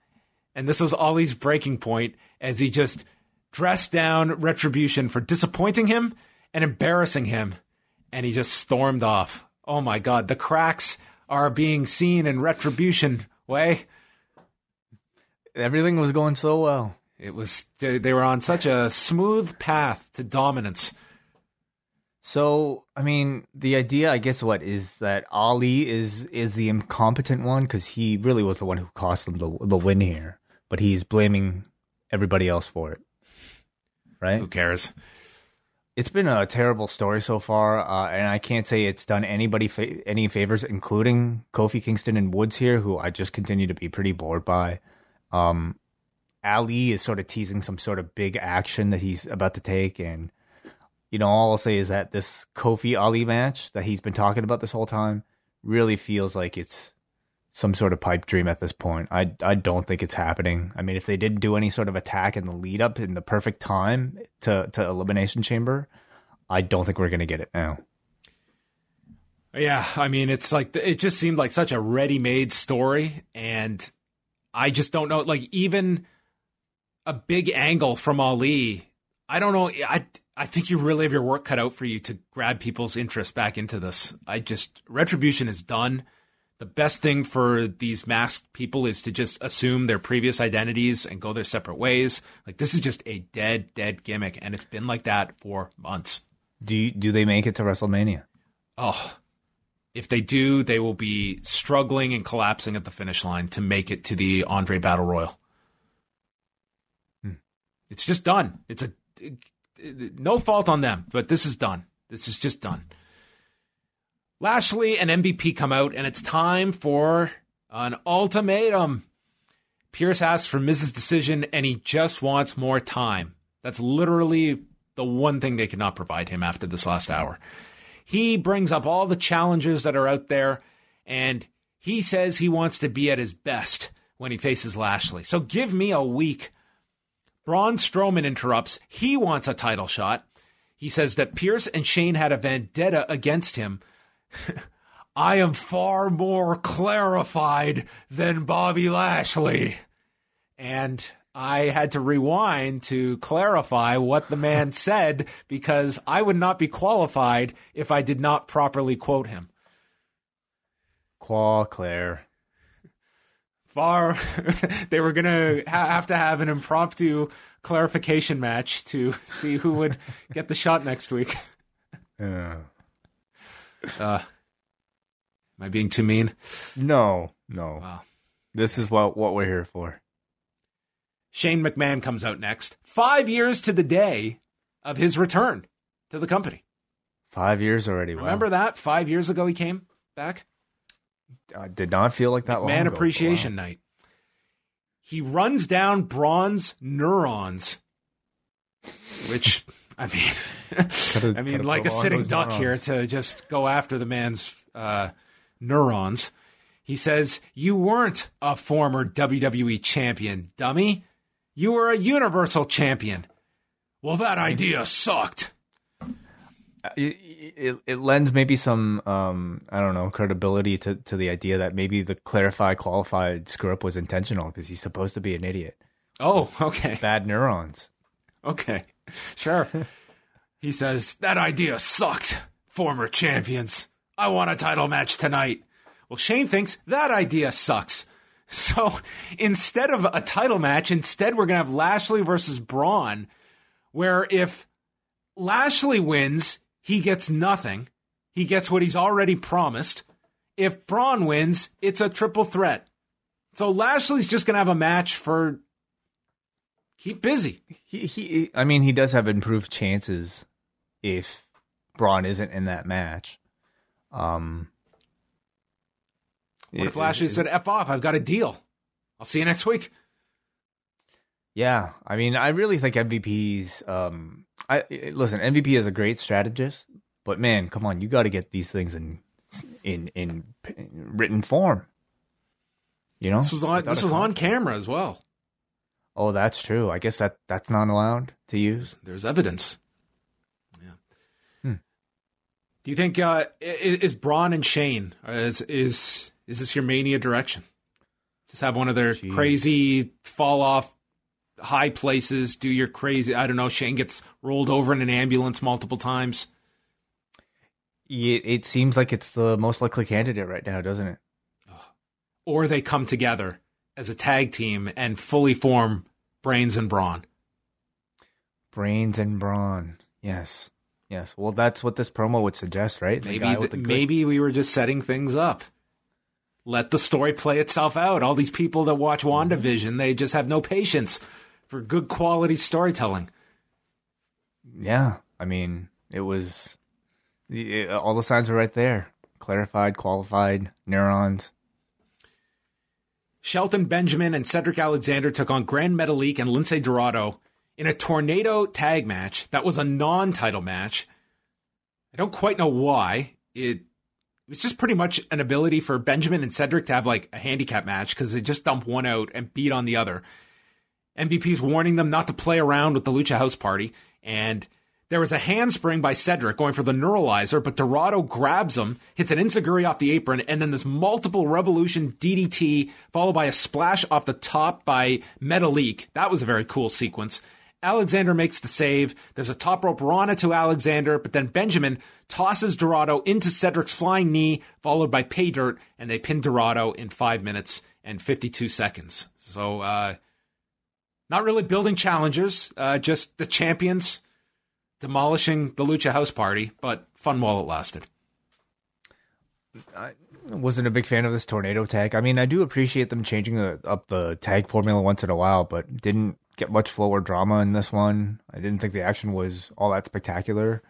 And this was Ali's breaking point as he just dressed down Retribution for disappointing him and embarrassing him. And he just stormed off. Oh my God, the cracks are being seen in Retribution way. everything was going so well It was, they were on such a smooth path to dominance. So, I mean, the idea, I guess, what is that Ali is is the incompetent one because he really was the one who cost them the the win here, but he's blaming everybody else for it, right? Who cares? It's been a terrible story so far, uh, and I can't say it's done anybody fa- any favors, including Kofi Kingston and Woods here, who I just continue to be pretty bored by. Um, Ali is sort of teasing some sort of big action that he's about to take, and you know, all I'll say is that this Kofi Ali match that he's been talking about this whole time really feels like it's some sort of pipe dream at this point. I I don't think it's happening. I mean, if they didn't do any sort of attack in the lead up in the perfect time to to elimination chamber, I don't think we're gonna get it now. Yeah, I mean, it's like it just seemed like such a ready-made story, and I just don't know. Like even a big angle from Ali, I don't know. I I think you really have your work cut out for you to grab people's interest back into this. I just retribution is done. The best thing for these masked people is to just assume their previous identities and go their separate ways. Like this is just a dead, dead gimmick, and it's been like that for months. Do you, do they make it to WrestleMania? Oh, if they do, they will be struggling and collapsing at the finish line to make it to the Andre Battle Royal. Hmm. It's just done. It's a no fault on them, but this is done. This is just done. Lashley and MVP come out, and it's time for an ultimatum. Pearce asks for Miz's decision and he just wants more time. That's literally the one thing they cannot provide him after this last hour. He brings up all the challenges that are out there and he says he wants to be at his best when he faces Lashley. So give me a week. Braun Strowman interrupts. He wants a title shot. He says that Pearce and Shane had a vendetta against him. I am far more clarified than Bobby Lashley. And I had to rewind to clarify what the man said because I would not be qualified if I did not properly quote him. Qua Claire. Far, they were going to ha- have to have an impromptu clarification match to see who would get the shot next week. Yeah. Uh, am I being too mean? No, no. Wow. This is what what we're here for. Shane McMahon comes out next. Five years to the day of his return to the company. Five years already. Wow. Remember that? Five years ago he came back? I did not feel like that long Man. Appreciation Wow. Night. He runs down Braun's neurons, which, I mean, Could've- I mean, like a sitting duck here to just go after the man's uh, neurons. He says, You weren't a former WWE champion, dummy. You were a Universal champion. Well, that idea sucked. It, it, it lends maybe some um I don't know credibility to, to the idea that maybe the clarify qualified screw up was intentional because he's supposed to be an idiot. Oh, okay. Bad neurons. Okay. Sure. he says, That idea sucked, former champions. I want a title match tonight. Well, Shane thinks that idea sucks. So instead of a title match, instead we're going to have Lashley versus Braun, where if Lashley wins, he gets nothing. He gets what he's already promised. If Braun wins, it's a triple threat. So Lashley's just going to have a match for keep busy. He he I mean he does have improved chances if Braun isn't in that match. Um What if Lashley said, F off, I've got a deal. I'll see you next week. Yeah, I mean, I really think MVP's. Um, I listen. MVP is a great strategist, but man, come on, you got to get these things in in in, p- written form. You know, This was on this was on camera as well. Oh, that's true. I guess that that's not allowed to use. There's evidence. Yeah. Hmm. Do you think uh, i- i- is Braun and Shane uh, is is is this your mania direction? Just have one of their Jeez. crazy fall off high places. Do your crazy. I don't know. Shane gets rolled over in an ambulance multiple times. It, it seems like it's the most likely candidate right now, doesn't it? or they come together as a tag team and fully form Brains and Brawn. Brains and brawn. Yes, yes. Well, that's what this promo would suggest, right? The Maybe guy with th- the maybe we were just setting things up. Let the story play itself out. All these people that watch mm-hmm. WandaVision, they just have no patience for good quality storytelling. Yeah, I mean, it was it, all the signs were right there. Clarified, qualified, neurons. Shelton Benjamin and Cedric Alexander took on Grand Metalik and Lince Dorado in a tornado tag match that was a non-title match. I don't quite know why. It, it was just pretty much an ability for Benjamin and Cedric to have like a handicap match because they just dump one out and beat on the other. MVP's warning them not to play around with the Lucha House Party, and there was a handspring by Cedric going for the neuralizer, but Dorado grabs him, hits an enzuigiri off the apron, and then this multiple revolution DDT followed by a splash off the top by Metalik. That was a very cool sequence. Alexander makes the save. There's a top rope Rana to Alexander, but then Benjamin tosses Dorado into Cedric's flying knee, followed by pay dirt, and they pin Dorado in five minutes and 52 seconds. So, uh, not really building challengers, uh, just the champions demolishing the Lucha House Party, but fun while it lasted. I wasn't a big fan of this tornado tag. I mean, I do appreciate them changing the, up the tag formula once in a while, but didn't get much flow or drama in this one. I didn't think the action was all that spectacular.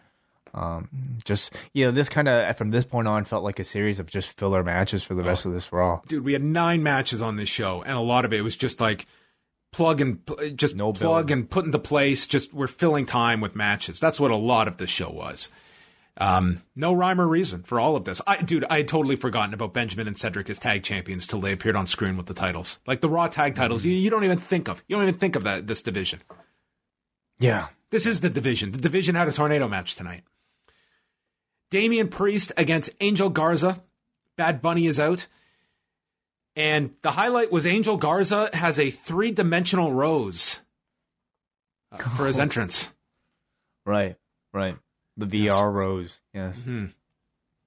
Um, just you know, this kind of from this point on felt like a series of just filler matches for the rest of this Raw. Dude, we had nine matches on this show, and a lot of it was just like plug and pl- just No plug build. and put into place. Just we're filling time with matches. That's what a lot of this show was. Um, no rhyme or reason for all of this. I, dude, I had totally forgotten about Benjamin and Cedric as tag champions till they appeared on screen with the titles, like the Raw tag titles. You, you don't even think of. You don't even think of that this division. Yeah, This is the division. The division had a tornado match tonight. Damian Priest against Angel Garza. Bad Bunny is out. And the highlight was Angel Garza has a three dimensional rose uh, for his entrance. right, right. The VR Yes. rose. Yes. Hmm.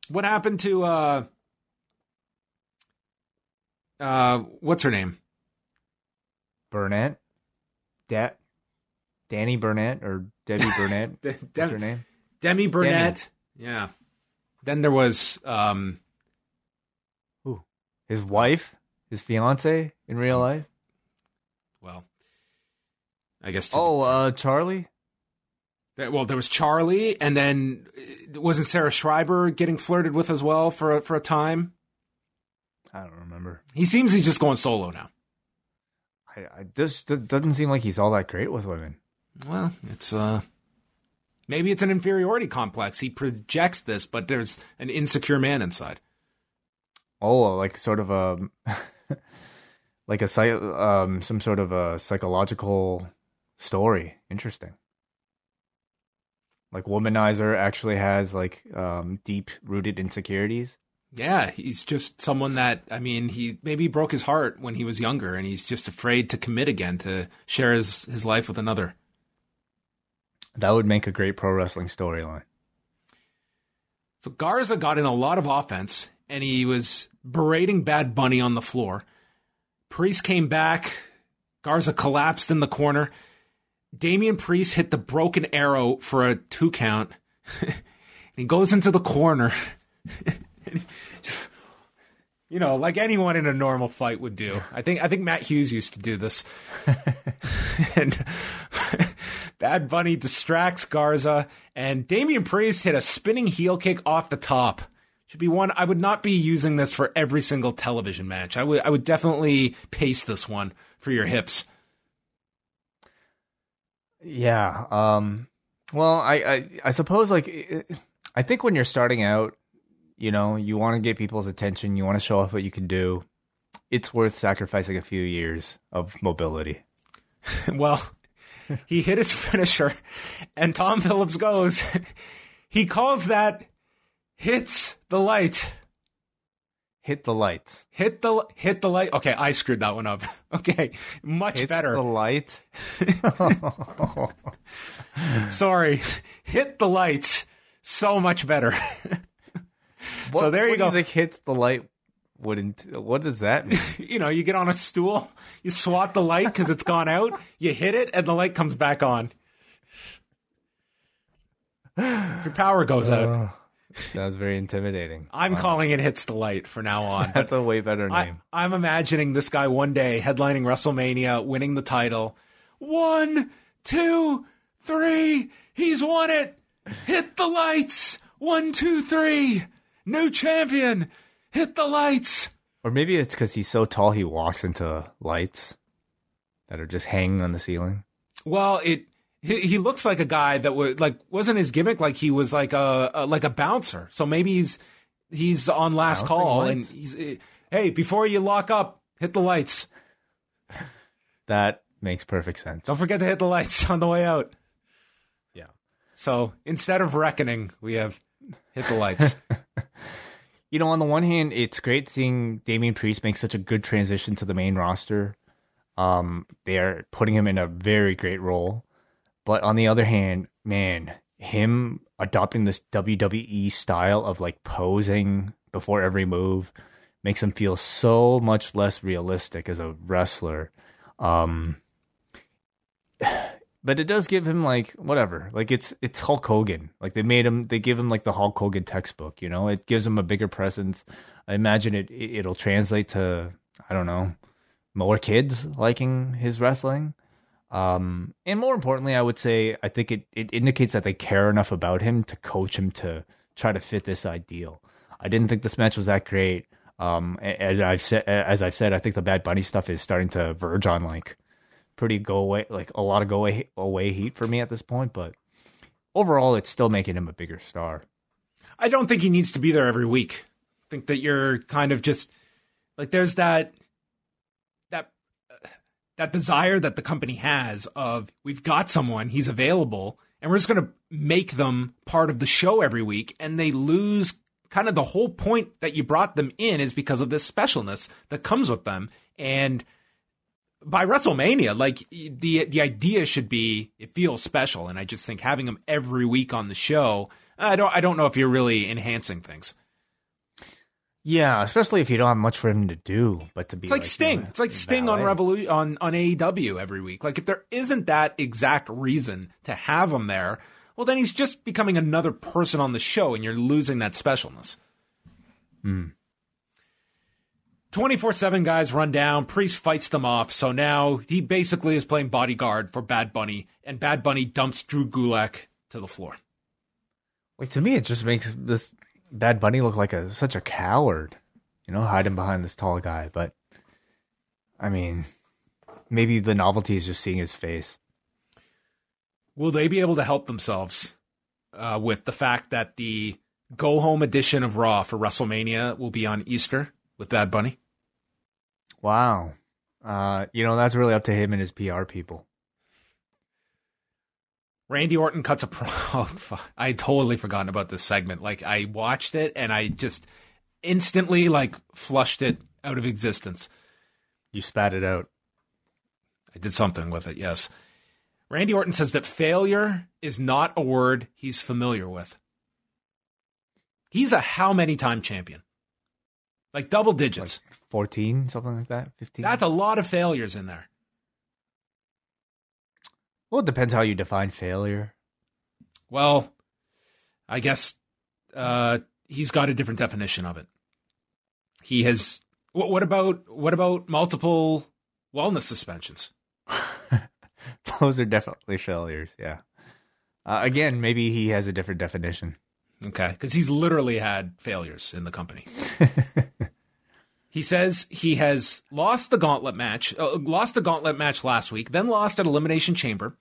What happened to uh uh what's her name? Burnett, Da- Danny Burnett or Debbie Burnett. De- What's her name? Demi Burnett. Yeah. Then there was um His wife, his fiance in real life. well I guess Oh, uh, Charlie. That- Well, there was Charlie, and then uh, wasn't Sarah Schreiber getting flirted with as well for a, for a time? I don't remember. He seems he's just going solo now. I, I just doesn't seem like he's all that great with women. Well, it's uh maybe it's an inferiority complex. He projects this, but there's an insecure man inside. Oh, like sort of a like a um some sort of a psychological story. Interesting. Like womanizer actually has like um deep rooted insecurities. Yeah, he's just someone that I mean, he maybe broke his heart when he was younger, and he's just afraid to commit again to share his his life with another. That would make a great pro wrestling storyline. So Garza got in a lot of offense and he was berating Bad Bunny on the floor. Priest came back. Garza collapsed in the corner. Damian Priest hit the broken arrow for a two count. and he goes into the corner. you know, like anyone in a normal fight would do. I think I think Matt Hughes used to do this. and Bad Bunny distracts Garza, and Damian Priest hit a spinning heel kick off the top. Should be one. I would not be using this for every single television match. I would. I would definitely pace this one for your hips. Yeah. Um. Well, I I, I suppose like it- I think when you're starting out, you know, you want to get people's attention. You want to show off what you can do. It's worth sacrificing a few years of mobility. well, he hit his finisher, and Tom Phillips goes. He calls that hits the light. Hit the light. Hit the hit the light. Okay, I screwed that one up. Okay, much better. the light. Sorry, hit the lights. So much better. What, So there you do go. think hits the light wouldn't? What does that mean? you know, you get on a stool, you swat the light because it's gone out, you hit it, and the light comes back on. Your power goes out. Uh, Sounds very intimidating. I'm calling it hits the light for now on. That's a way better I, name. I'm imagining this guy one day headlining WrestleMania, winning the title. One, two, three. He's won it. Hit the lights. One, two, three. New champion. Hit the lights. Or maybe it's because he's so tall he walks into lights that are just hanging on the ceiling. Well, it he, he looks like a guy that would like wasn't his gimmick like he was like a, a like a bouncer. So maybe he's he's on last Bouncing call lights? and he's eh, hey before you lock up, hit the lights. That makes perfect sense. Don't forget to hit the lights on the way out. Yeah. So instead of reckoning, we have hit the lights. You know, on the one hand, it's great seeing Damian Priest make such a good transition to the main roster. Um, they're putting him in a very great role. But on the other hand, man, him adopting this WWE style of like posing before every move makes him feel so much less realistic as a wrestler. Um, but it does give him like whatever. Like it's it's hulk hogan. Like they made him they give him like the hulk hogan textbook you know? It gives him a bigger presence. I imagine it it- it'll translate to i don't know more kids liking his wrestling Um, and more importantly, I would say I think it, it indicates that they care enough about him to coach him to try to fit this ideal. I didn't think this match was that great. Um, as I've said, as I've said, I think the Bad Bunny stuff is starting to verge on like pretty go away, like a lot of go away, away heat for me at this point. But overall, it's still making him a bigger star. I don't think he needs to be there every week. I think that you're kind of just like there's that that desire that the company has of we've got someone, he's available, and we're just going to make them part of the show every week, and they lose kind of the whole point that you brought them in is because of this specialness that comes with them, and by WrestleMania, like the the idea should be it feels special, and I just think having them every week on the show, I don't I don't know if you're really enhancing things. Yeah, especially if you don't have much for him to do, but to be it's like, like Sting. you know, it's like Sting on Revolu- on on AEW every week. Like if there isn't that exact reason to have him there, well then he's just becoming another person on the show, and you're losing that specialness. Hmm. 24 7 guys run down. Priest fights them off. So now he basically is playing bodyguard for Bad Bunny, and Bad Bunny dumps Drew Gulak to the floor. Wait, to me, it just makes this Bad Bunny looked like a such a coward, you know, hiding behind this tall guy. But I mean, maybe the novelty is just seeing his face. Will they be able to help themselves uh, with the fact that the go home edition of Raw for WrestleMania will be on Easter with Bad Bunny? Wow, uh, you know that's really up to him and his PR people. Randy Orton cuts a pro. Oh. I totally forgotten about this segment. Like I watched it and I just instantly like flushed it out of existence. You spat it out. I did something with it. Yes. Randy Orton says that failure is not a word he's familiar with. He's a how many time champion? Like double digits. Like 14, something like that? 15? That's a lot of failures in there. Well, it depends how you define failure. Well, I guess uh, he's got a different definition of it. He has. What, what about what about multiple wellness suspensions? Those are definitely failures. Yeah. Uh, again, maybe he has a different definition. Okay, because he's literally had failures in the company. he says he has lost the gauntlet match, uh, lost the gauntlet match last week, then lost at Elimination Chamber.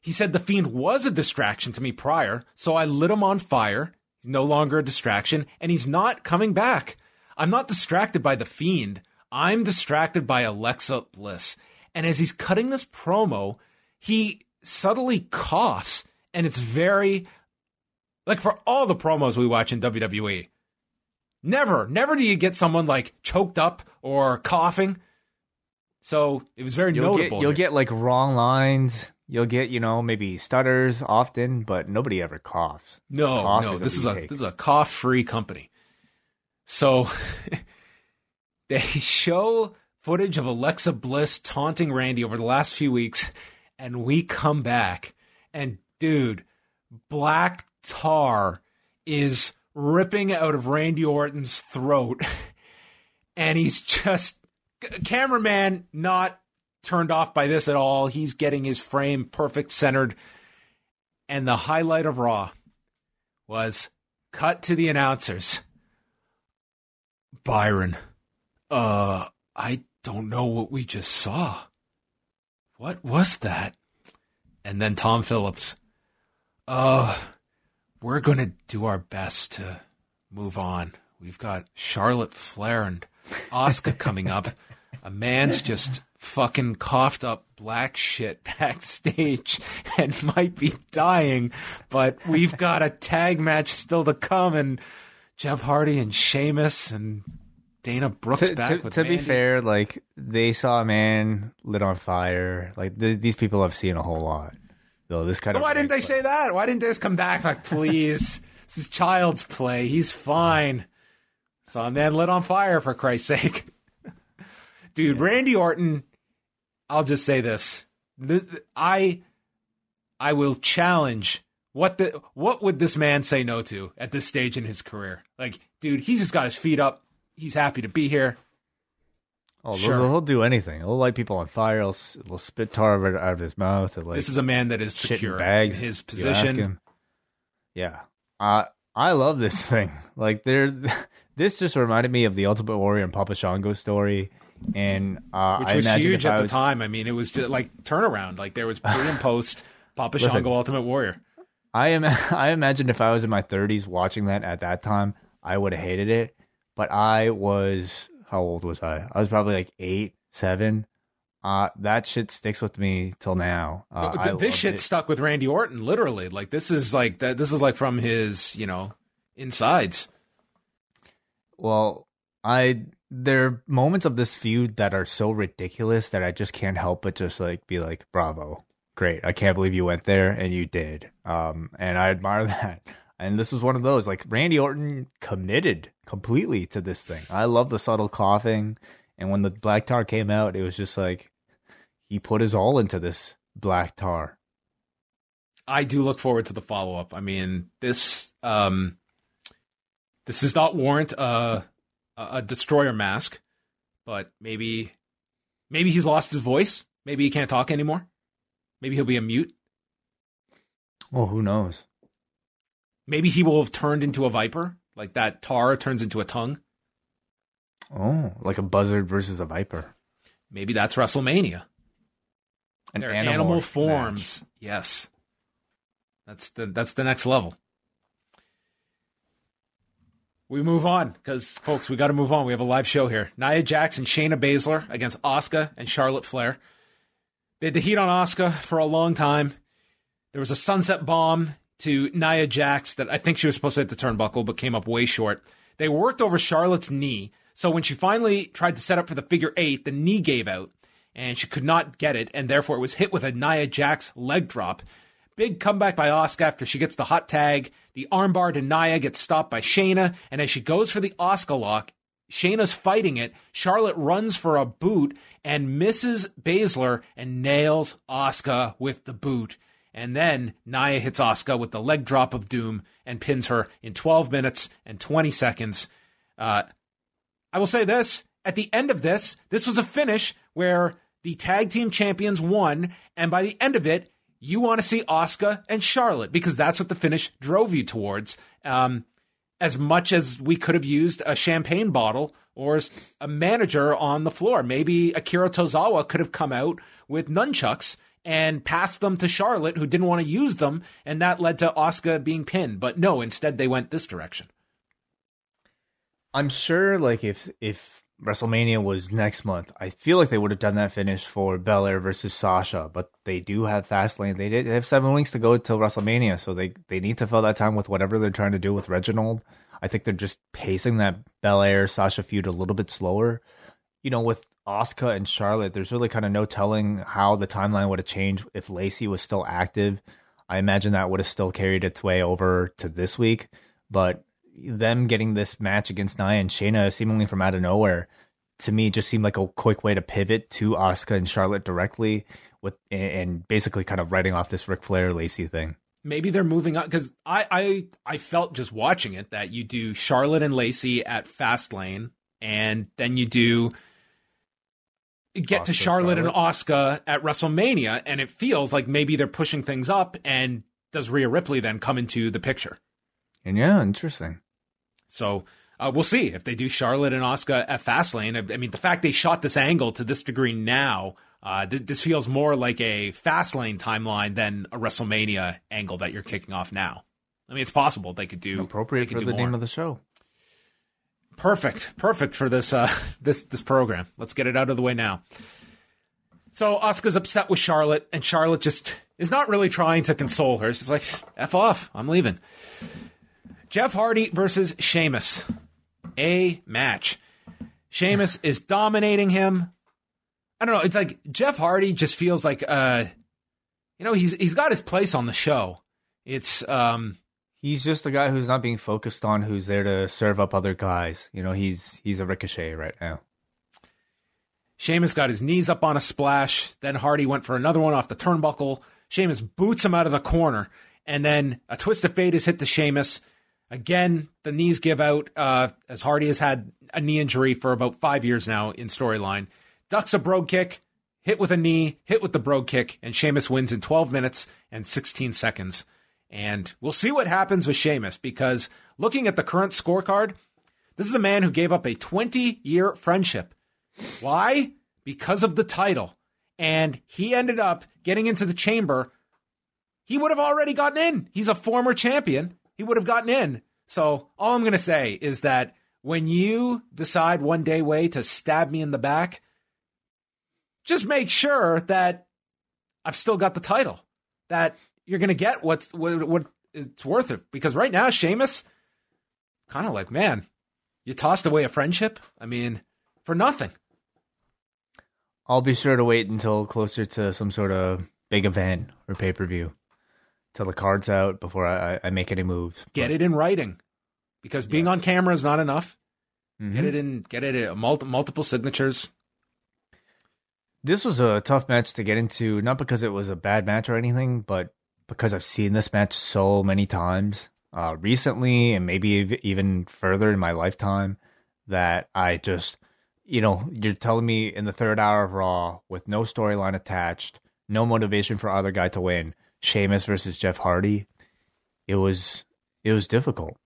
He said the Fiend was a distraction to me prior, so I lit him on fire. He's no longer a distraction, and he's not coming back. I'm not distracted by the Fiend. I'm distracted by Alexa Bliss. And as he's cutting this promo, he subtly coughs, and it's very like for all the promos we watch in WWE. Never, never do you get someone like choked up or coughing. So it was very You'll notable. get you'll get like wrong lines. You'll get you know maybe stutters often, but nobody ever coughs. No, Cough no, is this is a take. this is a cough free company. So they show footage of Alexa Bliss taunting Randy over the last few weeks, and we come back, and dude, black tar is ripping out of Randy Orton's throat, and he's just cameraman not turned off by this at all. He's getting his frame perfect centered. And the highlight of Raw was cut to the announcers. Byron, uh, I don't know what we just saw. What was that? And then Tom Phillips, uh, we're going to do our best to move on. We've got Charlotte Flair and Asuka coming up. A man's just fucking coughed up black shit backstage and might be dying, but we've got a tag match still to come and Jeff Hardy and Sheamus and Dana Brooks To, back to- to be fair, like they saw a man lit on fire. Like th- these people have seen a whole lot. So this kind So of why didn't they ranks, say that? Why didn't they just come back like, please? this is child's play. He's fine. Saw a man lit on fire for Christ's sake. Dude, Randy Orton, I'll just say this. This- I I will challenge what the what would this man say no to at this stage in his career? Like, dude, he's just got his feet up. He's happy to be here. Oh, Sure. he'll, he'll do anything. He'll light people on fire. He'll, he'll spit tar out of- out of his mouth. Like, this is a man that is secure bags. in his position. Yeah. Uh, I love this thing. Like there, this just reminded me of the Ultimate Warrior and Papa Shango story, and uh, which was huge at I the time. I mean, it was just like turnaround. Like there was pre and post Papa Listen. Shango Ultimate Warrior. I am. I imagine if I was in my 30s watching that at that time, I would have hated it. But I was. How old was I? I was probably like eight, seven. Uh, that shit sticks with me till now. Uh, this shit it. stuck with Randy Orton, literally. Like this is like that. This is like from his, you know, insides. Well, I there are moments of this feud that are so ridiculous that I just can't help but just like be like, "Bravo, great! I can't believe you went there and you did." Um, and I admire that. And this was one of those like Randy Orton committed completely to this thing. I love the subtle coughing, and when the black tar came out, it was just like he put his all into this black tar. I do look forward to the follow up. I mean, this um, this does not warrant a a destroyer mask, but maybe maybe he's lost his voice. Maybe he can't talk anymore. Maybe he'll be a mute. Oh, who knows? Maybe he will have turned into a viper, like that tar turns into a tongue. Oh, like a buzzard versus a viper. Maybe that's WrestleMania. An They're animal, animal, match. forms. Yes. That's the that's the next level. We move on because folks, we got to move on. We have a live show here. Nia Jax and Shayna Baszler against Asuka and Charlotte Flair. They had the heat on Asuka for a long time. There was a sunset bomb to Nia Jax that I think she was supposed to hit the turnbuckle, but came up way short. They worked over Charlotte's knee, so when she finally tried to set up for the figure eight, the knee gave out, and she could not get it, and therefore it was hit with a Nia Jax leg drop. Big comeback by Asuka after she gets the hot tag. The armbar to Nia gets stopped by Shayna, and as she goes for the Asuka lock, Shayna's fighting it. Charlotte runs for a boot and misses Baszler and nails Asuka with the boot. And then Nia hits Asuka with the leg drop of doom and pins her in 12 minutes and 20 seconds. Uh, I will say this at the end of this, this was a finish where the tag team champions won, and by the end of it, you want to see Asuka and Charlotte because that's what the finish drove you towards. Um, as much as we could have used a champagne bottle or a manager on the floor. Maybe Akira Tozawa could have come out with nunchucks and passed them to Charlotte, who didn't want to use them, and that led to Asuka being pinned. But no, instead they went this direction. I'm sure, like if if WrestleMania was next month, I feel like they would have done that finish for Belair versus Sasha. But they do have Fastlane. They did. They have seven weeks to go till WrestleMania, so they they need to fill that time with whatever they're trying to do with Reginald. I think they're just pacing that Belair Sasha feud a little bit slower. You know, with Asuka and Charlotte, there's really kind of no telling how the timeline would have changed if Lacey was still active. I imagine that would have still carried its way over to this week, but them getting this match against Nia and Shayna seemingly from out of nowhere to me just seemed like a quick way to pivot to Asuka and Charlotte directly with and basically kind of writing off this Ric Flair Lacey thing. maybe they're moving on because I, I I felt just watching it that you do Charlotte and Lacey at Fastlane, and then you do get to Asuka, Charlotte, and Charlotte. Asuka at WrestleMania, and it feels like maybe they're pushing things up. And does Rhea Ripley then come into the picture? And yeah, interesting. So uh, we'll see if they do Charlotte and Asuka at Fastlane. I, I mean, the fact they shot this angle to this degree now, uh, th- this feels more like a Fastlane timeline than a WrestleMania angle that you're kicking off now. I mean, it's possible they could do Appropriate they for could the do name of the show. Perfect, perfect for this uh, this this program. Let's get it out of the way now. So Asuka's upset with Charlotte, and Charlotte just is not really trying to console her. She's like, "F off, I'm leaving." Jeff Hardy versus Sheamus, a match. Sheamus is dominating him. I don't know. It's like Jeff Hardy just feels like, uh, you know, he's he's got his place on the show. It's um, He's just a guy who's not being focused on, who's there to serve up other guys. You know, he's he's a ricochet right now. Sheamus got his knees up on a splash. Then Hardy went for another one off the turnbuckle. Sheamus boots him out of the corner. And then a twist of fate is hit to Sheamus. Again, the knees give out uh, as Hardy has had a knee injury for about five years now in storyline. Ducks a brogue kick, hit with a knee, hit with the brogue kick, and Sheamus wins in 12 minutes and 16 seconds. And we'll see what happens with Sheamus because looking at the current scorecard, this is a man who gave up a 20 year friendship. Why? Because of the title. And he ended up getting into the chamber. He would have already gotten in. He's a former champion. He would have gotten in. So all I'm going to say is that when you decide one day way to stab me in the back, just make sure that I've still got the title. That you're going to get what's what, what it's worth it. Because right now, Sheamus, kind of like, man, you tossed away a friendship. I mean, for nothing. I'll be sure to wait until closer to some sort of big event or pay per view, till the card's out before I, I make any moves. Get but, it in writing, because being yes. on camera is not enough. Mm-hmm. Get it in. Get it in multi, multiple signatures. This was a tough match to get into, not because it was a bad match or anything, but because I've seen this match so many times uh, recently and maybe even further in my lifetime that I just, you know, you're telling me in the third hour of Raw with no storyline attached, no motivation for either guy to win, Sheamus versus Jeff Hardy, it was it was difficult.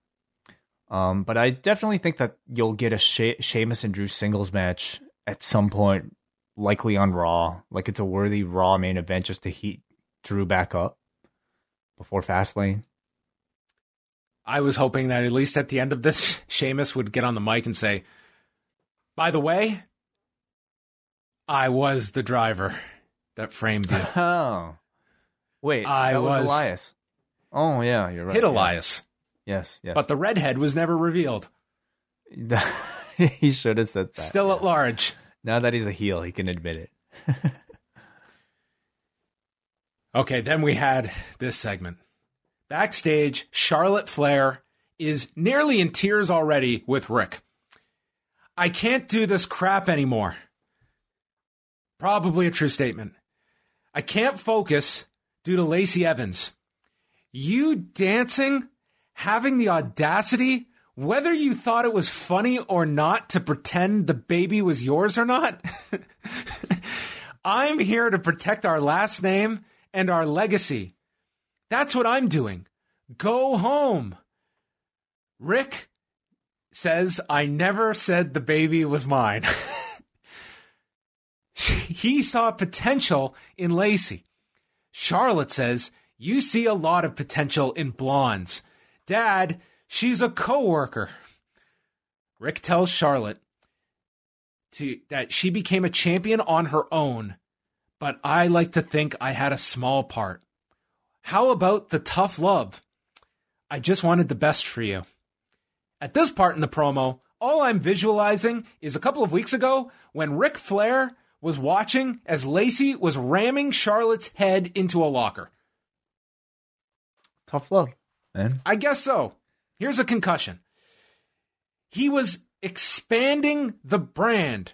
Um, but I definitely think that you'll get a she- Sheamus and Drew singles match at some point, likely on Raw. Like it's a worthy Raw main event just to heat Drew back up before Fastlane. I was hoping that at least at the end of this, Sheamus would get on the mic and say, By the way, I was the driver that framed you. Oh. Wait, I was, was, Elias. Oh, yeah, you're right. Hit Elias. Yes, yes. But the redhead was never revealed. he should have said that. Still at large. Now that he's a heel, he can admit it. Okay, then we had this segment. Backstage, Charlotte Flair is nearly in tears already with Ric. I can't do this crap anymore. Probably a true statement. I can't focus due to Lacey Evans. You dancing, having the audacity, whether you thought it was funny or not, to pretend the baby was yours or not. I'm here to protect our last name and our legacy. That's what I'm doing. Go home. Ric says, I never said the baby was mine. he saw potential in Lacey. Charlotte says, You see a lot of potential in blondes. Dad, she's a coworker. Ric tells Charlotte to, that she became a champion on her own, but I like to think I had a small part. How about the tough love? I just wanted the best for you. At this part in the promo, all I'm visualizing is a couple of weeks ago when Ric Flair was watching as Lacey was ramming Charlotte's head into a locker. Tough love, man. I guess so. Here's a concussion. He was expanding the brand.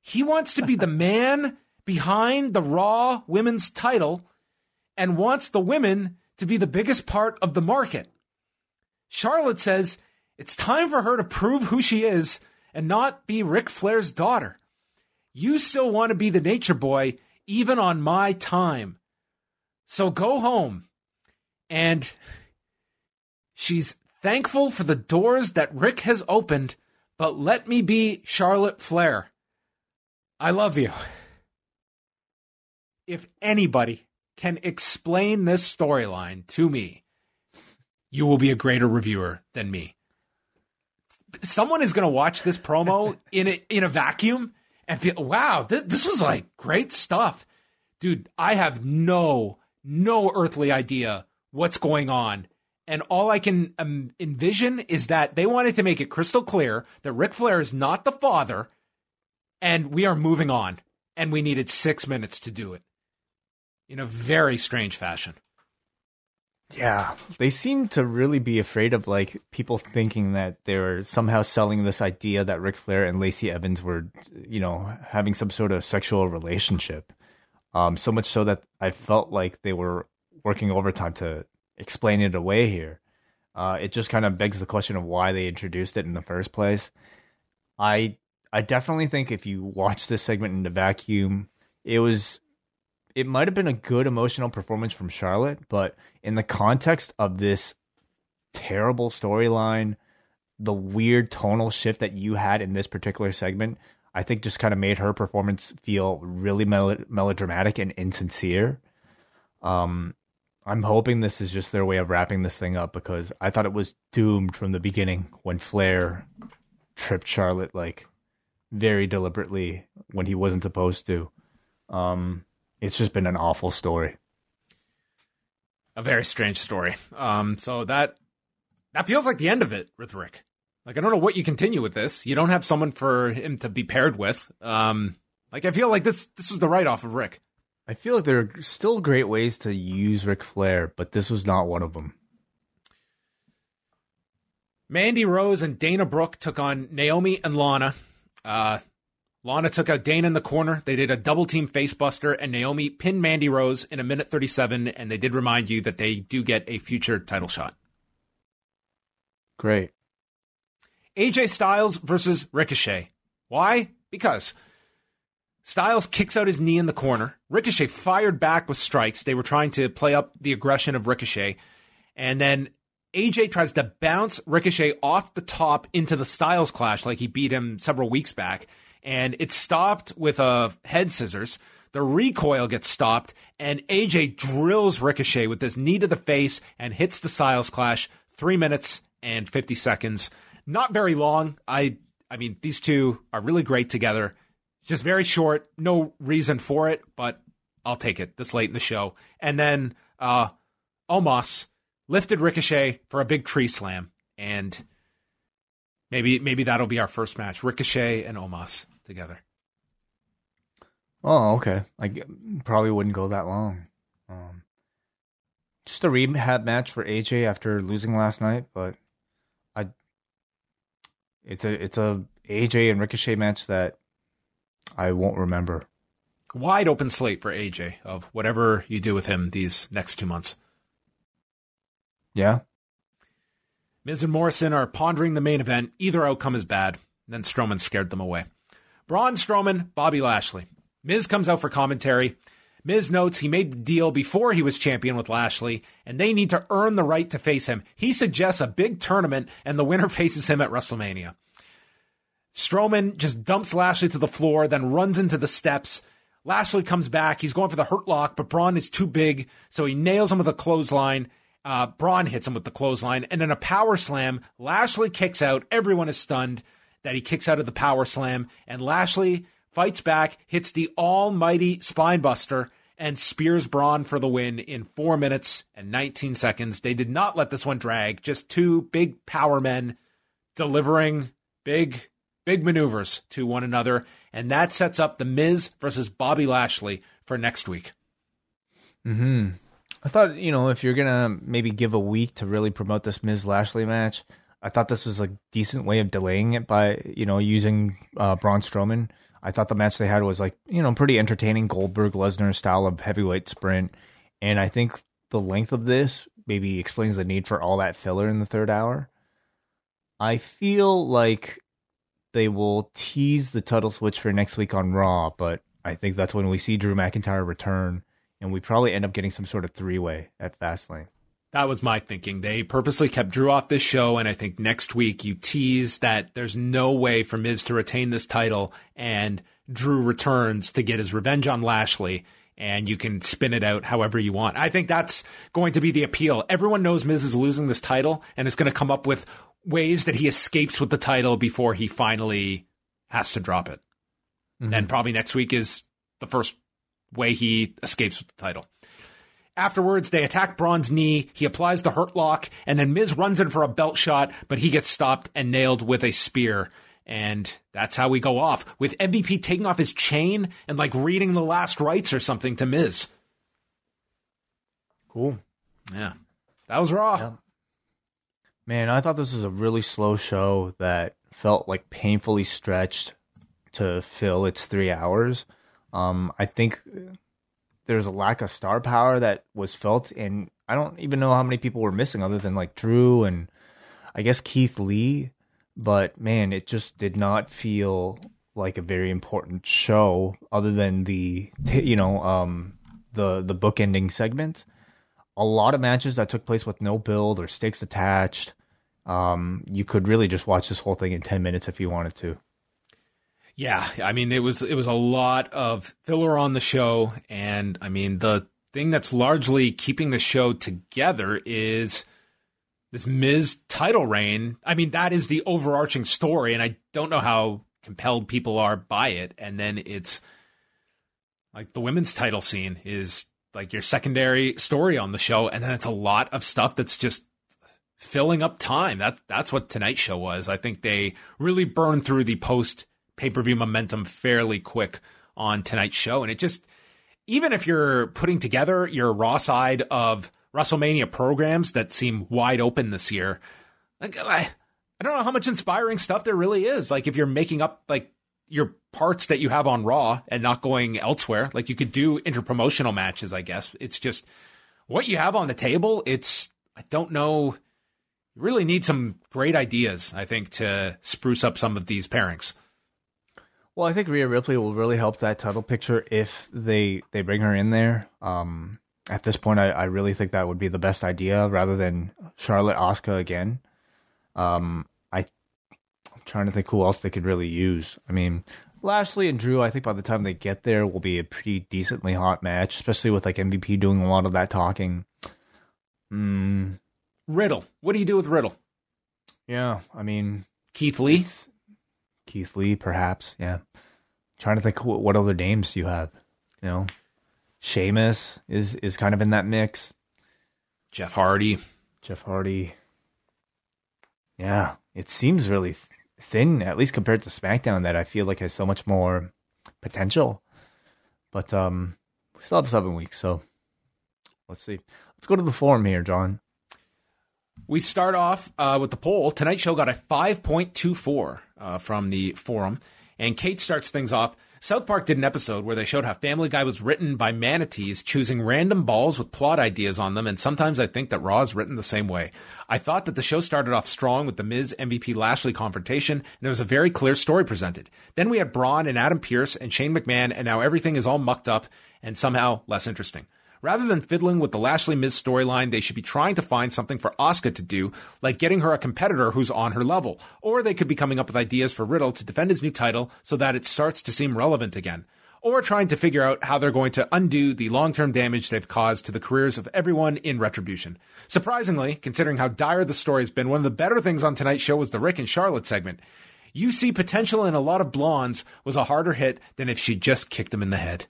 He wants to be the man behind the Raw women's title and wants the women to be the biggest part of the market. Charlotte says it's time for her to prove who she is and not be Ric Flair's daughter. You still want to be the nature boy, even on my time. So go home. And she's thankful for the doors that Ric has opened, but let me be Charlotte Flair. I love you. If anybody can explain this storyline to me, you will be a greater reviewer than me. Someone is going to watch this promo in a, in a vacuum and feel, wow, th- this was like great stuff. Dude, I have no, no earthly idea what's going on. And all I can um, envision is that they wanted to make it crystal clear that Ric Flair is not the father and we are moving on. And we needed six minutes to do it in a very strange fashion. Yeah, they seem to really be afraid of like people thinking that they were somehow selling this idea that Ric Flair and Lacey Evans were, you know, having some sort of sexual relationship. Um, so much so that I felt like they were working overtime to explain it away here. Uh, it just kind of begs the question of why they introduced it in the first place. I I definitely think if you watch this segment in the vacuum, it was it might have been a good emotional performance from Charlotte, but in the context of this terrible storyline, the weird tonal shift that you had in this particular segment, I think just kind of made her performance feel really mel- melodramatic and insincere. Um, I'm hoping this is just their way of wrapping this thing up because I thought it was doomed from the beginning when Flair tripped Charlotte like very deliberately when he wasn't supposed to. Um, it's just been an awful story. A very strange story. Um, so that that feels like the end of it with Ric. Like I don't know what you continue with this. You don't have someone for him to be paired with. Um, like I feel like this this was the write off of Ric. I feel like there are still great ways to use Ric Flair, but this was not one of them. Mandy Rose and Dana Brooke took on Naomi and Lana. Uh, Lana took out Dana in the corner. They did a double team facebuster, and Naomi pinned Mandy Rose in a minute 37. And they did remind you that they do get a future title shot. Great. AJ Styles versus Ricochet. Why? Because Styles kicks out his knee in the corner. Ricochet fired back with strikes. They were trying to play up the aggression of Ricochet. And then AJ tries to bounce Ricochet off the top into the Styles clash like he beat him several weeks back. And it stopped with a head scissors. The recoil gets stopped, and AJ drills Ricochet with this knee to the face and hits the Styles clash. Three minutes and 50 seconds. Not very long. I I mean, these two are really great together. It's just very short, no reason for it, but I'll take it this late in the show. And then uh Omos lifted Ricochet for a big tree slam, and maybe maybe that'll be our first match: Ricochet and Omos together. Oh, okay. I probably wouldn't go that long. Um, just a rehab match for AJ after losing last night, but I it's a it's a AJ and Ricochet match that I won't remember. Wide open slate for AJ of whatever you do with him these next two months. Yeah. Miz and Morrison are pondering the main event. Either outcome is bad. Then Strowman scared them away. Braun Strowman, Bobby Lashley. Miz comes out for commentary. Miz notes he made the deal before he was champion with Lashley, and they need to earn the right to face him. He suggests a big tournament, and the winner faces him at WrestleMania. Strowman just dumps Lashley to the floor, then runs into the steps. Lashley comes back. He's going for the hurt lock, but Braun is too big, so he nails him with a clothesline. Uh, Braun hits him with the clothesline, and then a power slam. Lashley kicks out. Everyone is stunned that he kicks out of the power slam, and Lashley fights back, hits the almighty spinebuster, and spears Braun for the win in four minutes and 19 seconds. They did not let this one drag. Just two big power men delivering big, big maneuvers to one another, and that sets up the Miz versus Bobby Lashley for next week. Hmm. I thought you know if you're gonna maybe give a week to really promote this Miz Lashley match, I thought this was a decent way of delaying it by you know using uh, Braun Strowman. I thought the match they had was like you know pretty entertaining Goldberg Lesnar style of heavyweight sprint, and I think the length of this maybe explains the need for all that filler in the third hour. I feel like they will tease the title switch for next week on Raw, but I think that's when we see Drew McIntyre return and we probably end up getting some sort of three way at Fastlane. That was my thinking. They purposely kept Drew off this show, and I think next week you tease that there's no way for Miz to retain this title, and Drew returns to get his revenge on Lashley, and you can spin it out however you want. I think that's going to be the appeal. Everyone knows Miz is losing this title, and is going to come up with ways that he escapes with the title before he finally has to drop it. Mm-hmm. And probably next week is the first way he escapes with the title. Afterwards, they attack Braun's knee. He applies the hurt lock, and then Miz runs in for a belt shot, but he gets stopped and nailed with a spear. And that's how we go off with MVP taking off his chain and like reading the last rites or something to Miz. Cool. Yeah. That was raw. Yeah. Man, I thought this was a really slow show that felt like painfully stretched to fill its three hours. Um, I think there's a lack of star power that was felt, and I don't even know how many people were missing other than like Drew and I guess Keith Lee. But man, it just did not feel like a very important show other than the you know um the the book ending segment. A lot of matches that took place with no build or stakes attached. Um you could really just watch this whole thing in 10 minutes if you wanted to yeah i mean it was it was a lot of filler on the show and i mean the thing that's largely keeping the show together is this Miz title reign. I mean, that is the overarching story, and I don't know how compelled people are by it. And then it's like the women's title scene is like your secondary story on the show, and then it's a lot of stuff that's just filling up time. That's that's what tonight's show was. I think they really burned through the post pay per view momentum fairly quick on tonight's show, and it just even if you're putting together your raw side of WrestleMania programs that seem wide open this year, like I, I don't know how much inspiring stuff there really is. Like if you're making up like your parts that you have on Raw and not going elsewhere, like you could do interpromotional matches, I guess. It's just what you have on the table. It's, I don't know. You really need some great ideas, I think, to spruce up some of these pairings. Well, I think Rhea Ripley will really help that title picture if they they bring her in there. Um, at this point, I, I really think that would be the best idea rather than Charlotte Asuka again. Um, I, I'm trying to think who else they could really use. I mean, Lashley and Drew, I think by the time they get there, will be a pretty decently hot match, especially with like MVP doing a lot of that talking. Mm. Riddle. What do you do with Riddle? Yeah, I mean, Keith Lee. Keith Lee, perhaps. Yeah. Trying to think what other names you have. You know, Sheamus is is kind of in that mix. Jeff Hardy. Jeff Hardy. Yeah, it seems really thin, at least compared to SmackDown, that I feel like has so much more potential. But um, we still have seven weeks, so let's see. Let's go to the forum here, John. We start off uh, with the poll. Tonight's show got a 5.24 uh, from the forum. And Kate starts things off. South Park did an episode where they showed how Family Guy was written by manatees choosing random balls with plot ideas on them, and sometimes I think that Raw is written the same way. I thought that the show started off strong with the Miz MVP Lashley confrontation, and there was a very clear story presented. Then we had Braun and Adam Pearce and Shane McMahon, and now everything is all mucked up and somehow less interesting. Rather than fiddling with the Lashley Miz storyline, they should be trying to find something for Asuka to do, like getting her a competitor who's on her level. Or they could be coming up with ideas for Riddle to defend his new title so that it starts to seem relevant again. Or trying to figure out how they're going to undo the long term damage they've caused to the careers of everyone in Retribution. Surprisingly, considering how dire the story has been, one of the better things on tonight's show was the Ric and Charlotte segment. You see potential in a lot of blondes was a harder hit than if she just kicked them in the head.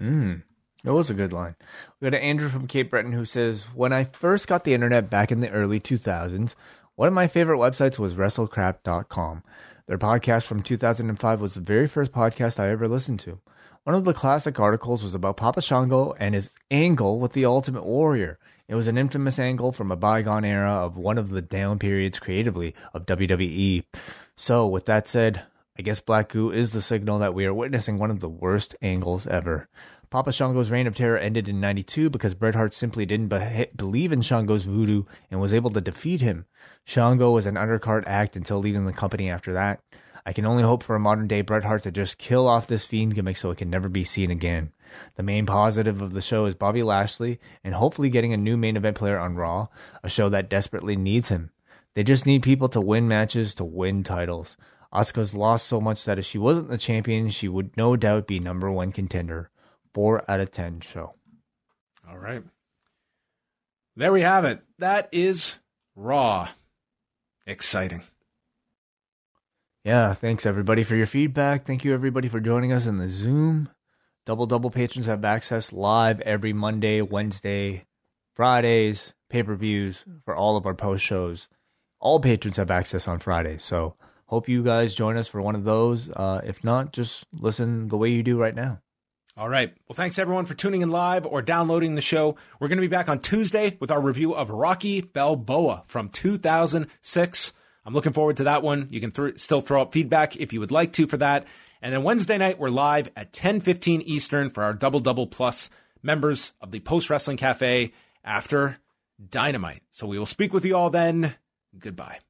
Mm. It was a good line. We got Andrew from Cape Breton who says, When I first got the internet back in the early 2000s, one of my favorite websites was WrestleCrap.com. Their podcast from 2005 was the very first podcast I ever listened to. One of the classic articles was about Papa Shango and his angle with the Ultimate Warrior. It was an infamous angle from a bygone era of one of the down periods creatively of WWE. So, with that said, I guess Black Goo is the signal that we are witnessing one of the worst angles ever. Papa Shango's reign of terror ended in 92 because Bret Hart simply didn't be- believe in Shango's voodoo and was able to defeat him. Shango was an undercard act until leaving the company after that. I can only hope for a modern day Bret Hart to just kill off this fiend gimmick so it can never be seen again. The main positive of the show is Bobby Lashley and hopefully getting a new main event player on Raw, a show that desperately needs him. They just need people to win matches to win titles. Asuka's lost so much that if she wasn't the champion, she would no doubt be number one contender four out of 10 show. All right. There we have it. That is Raw. Exciting. Yeah, thanks everybody for your feedback. Thank you everybody for joining us in the Zoom. Double Double patrons have access live every Monday, Wednesday, Fridays, pay per views for all of our post shows. All patrons have access on Fridays. So hope you guys join us for one of those. Uh, if not, just listen the way you do right now. All right. Well, thanks everyone for tuning in live or downloading the show. We're going to be back on Tuesday with our review of Rocky Balboa from 2006. I'm looking forward to that one. You can th- still throw up feedback if you would like to for that. And then Wednesday night, we're live at 10:15 Eastern for our Double Double Plus members of the Post Wrestling Cafe after Dynamite. So we will speak with you all then. Goodbye.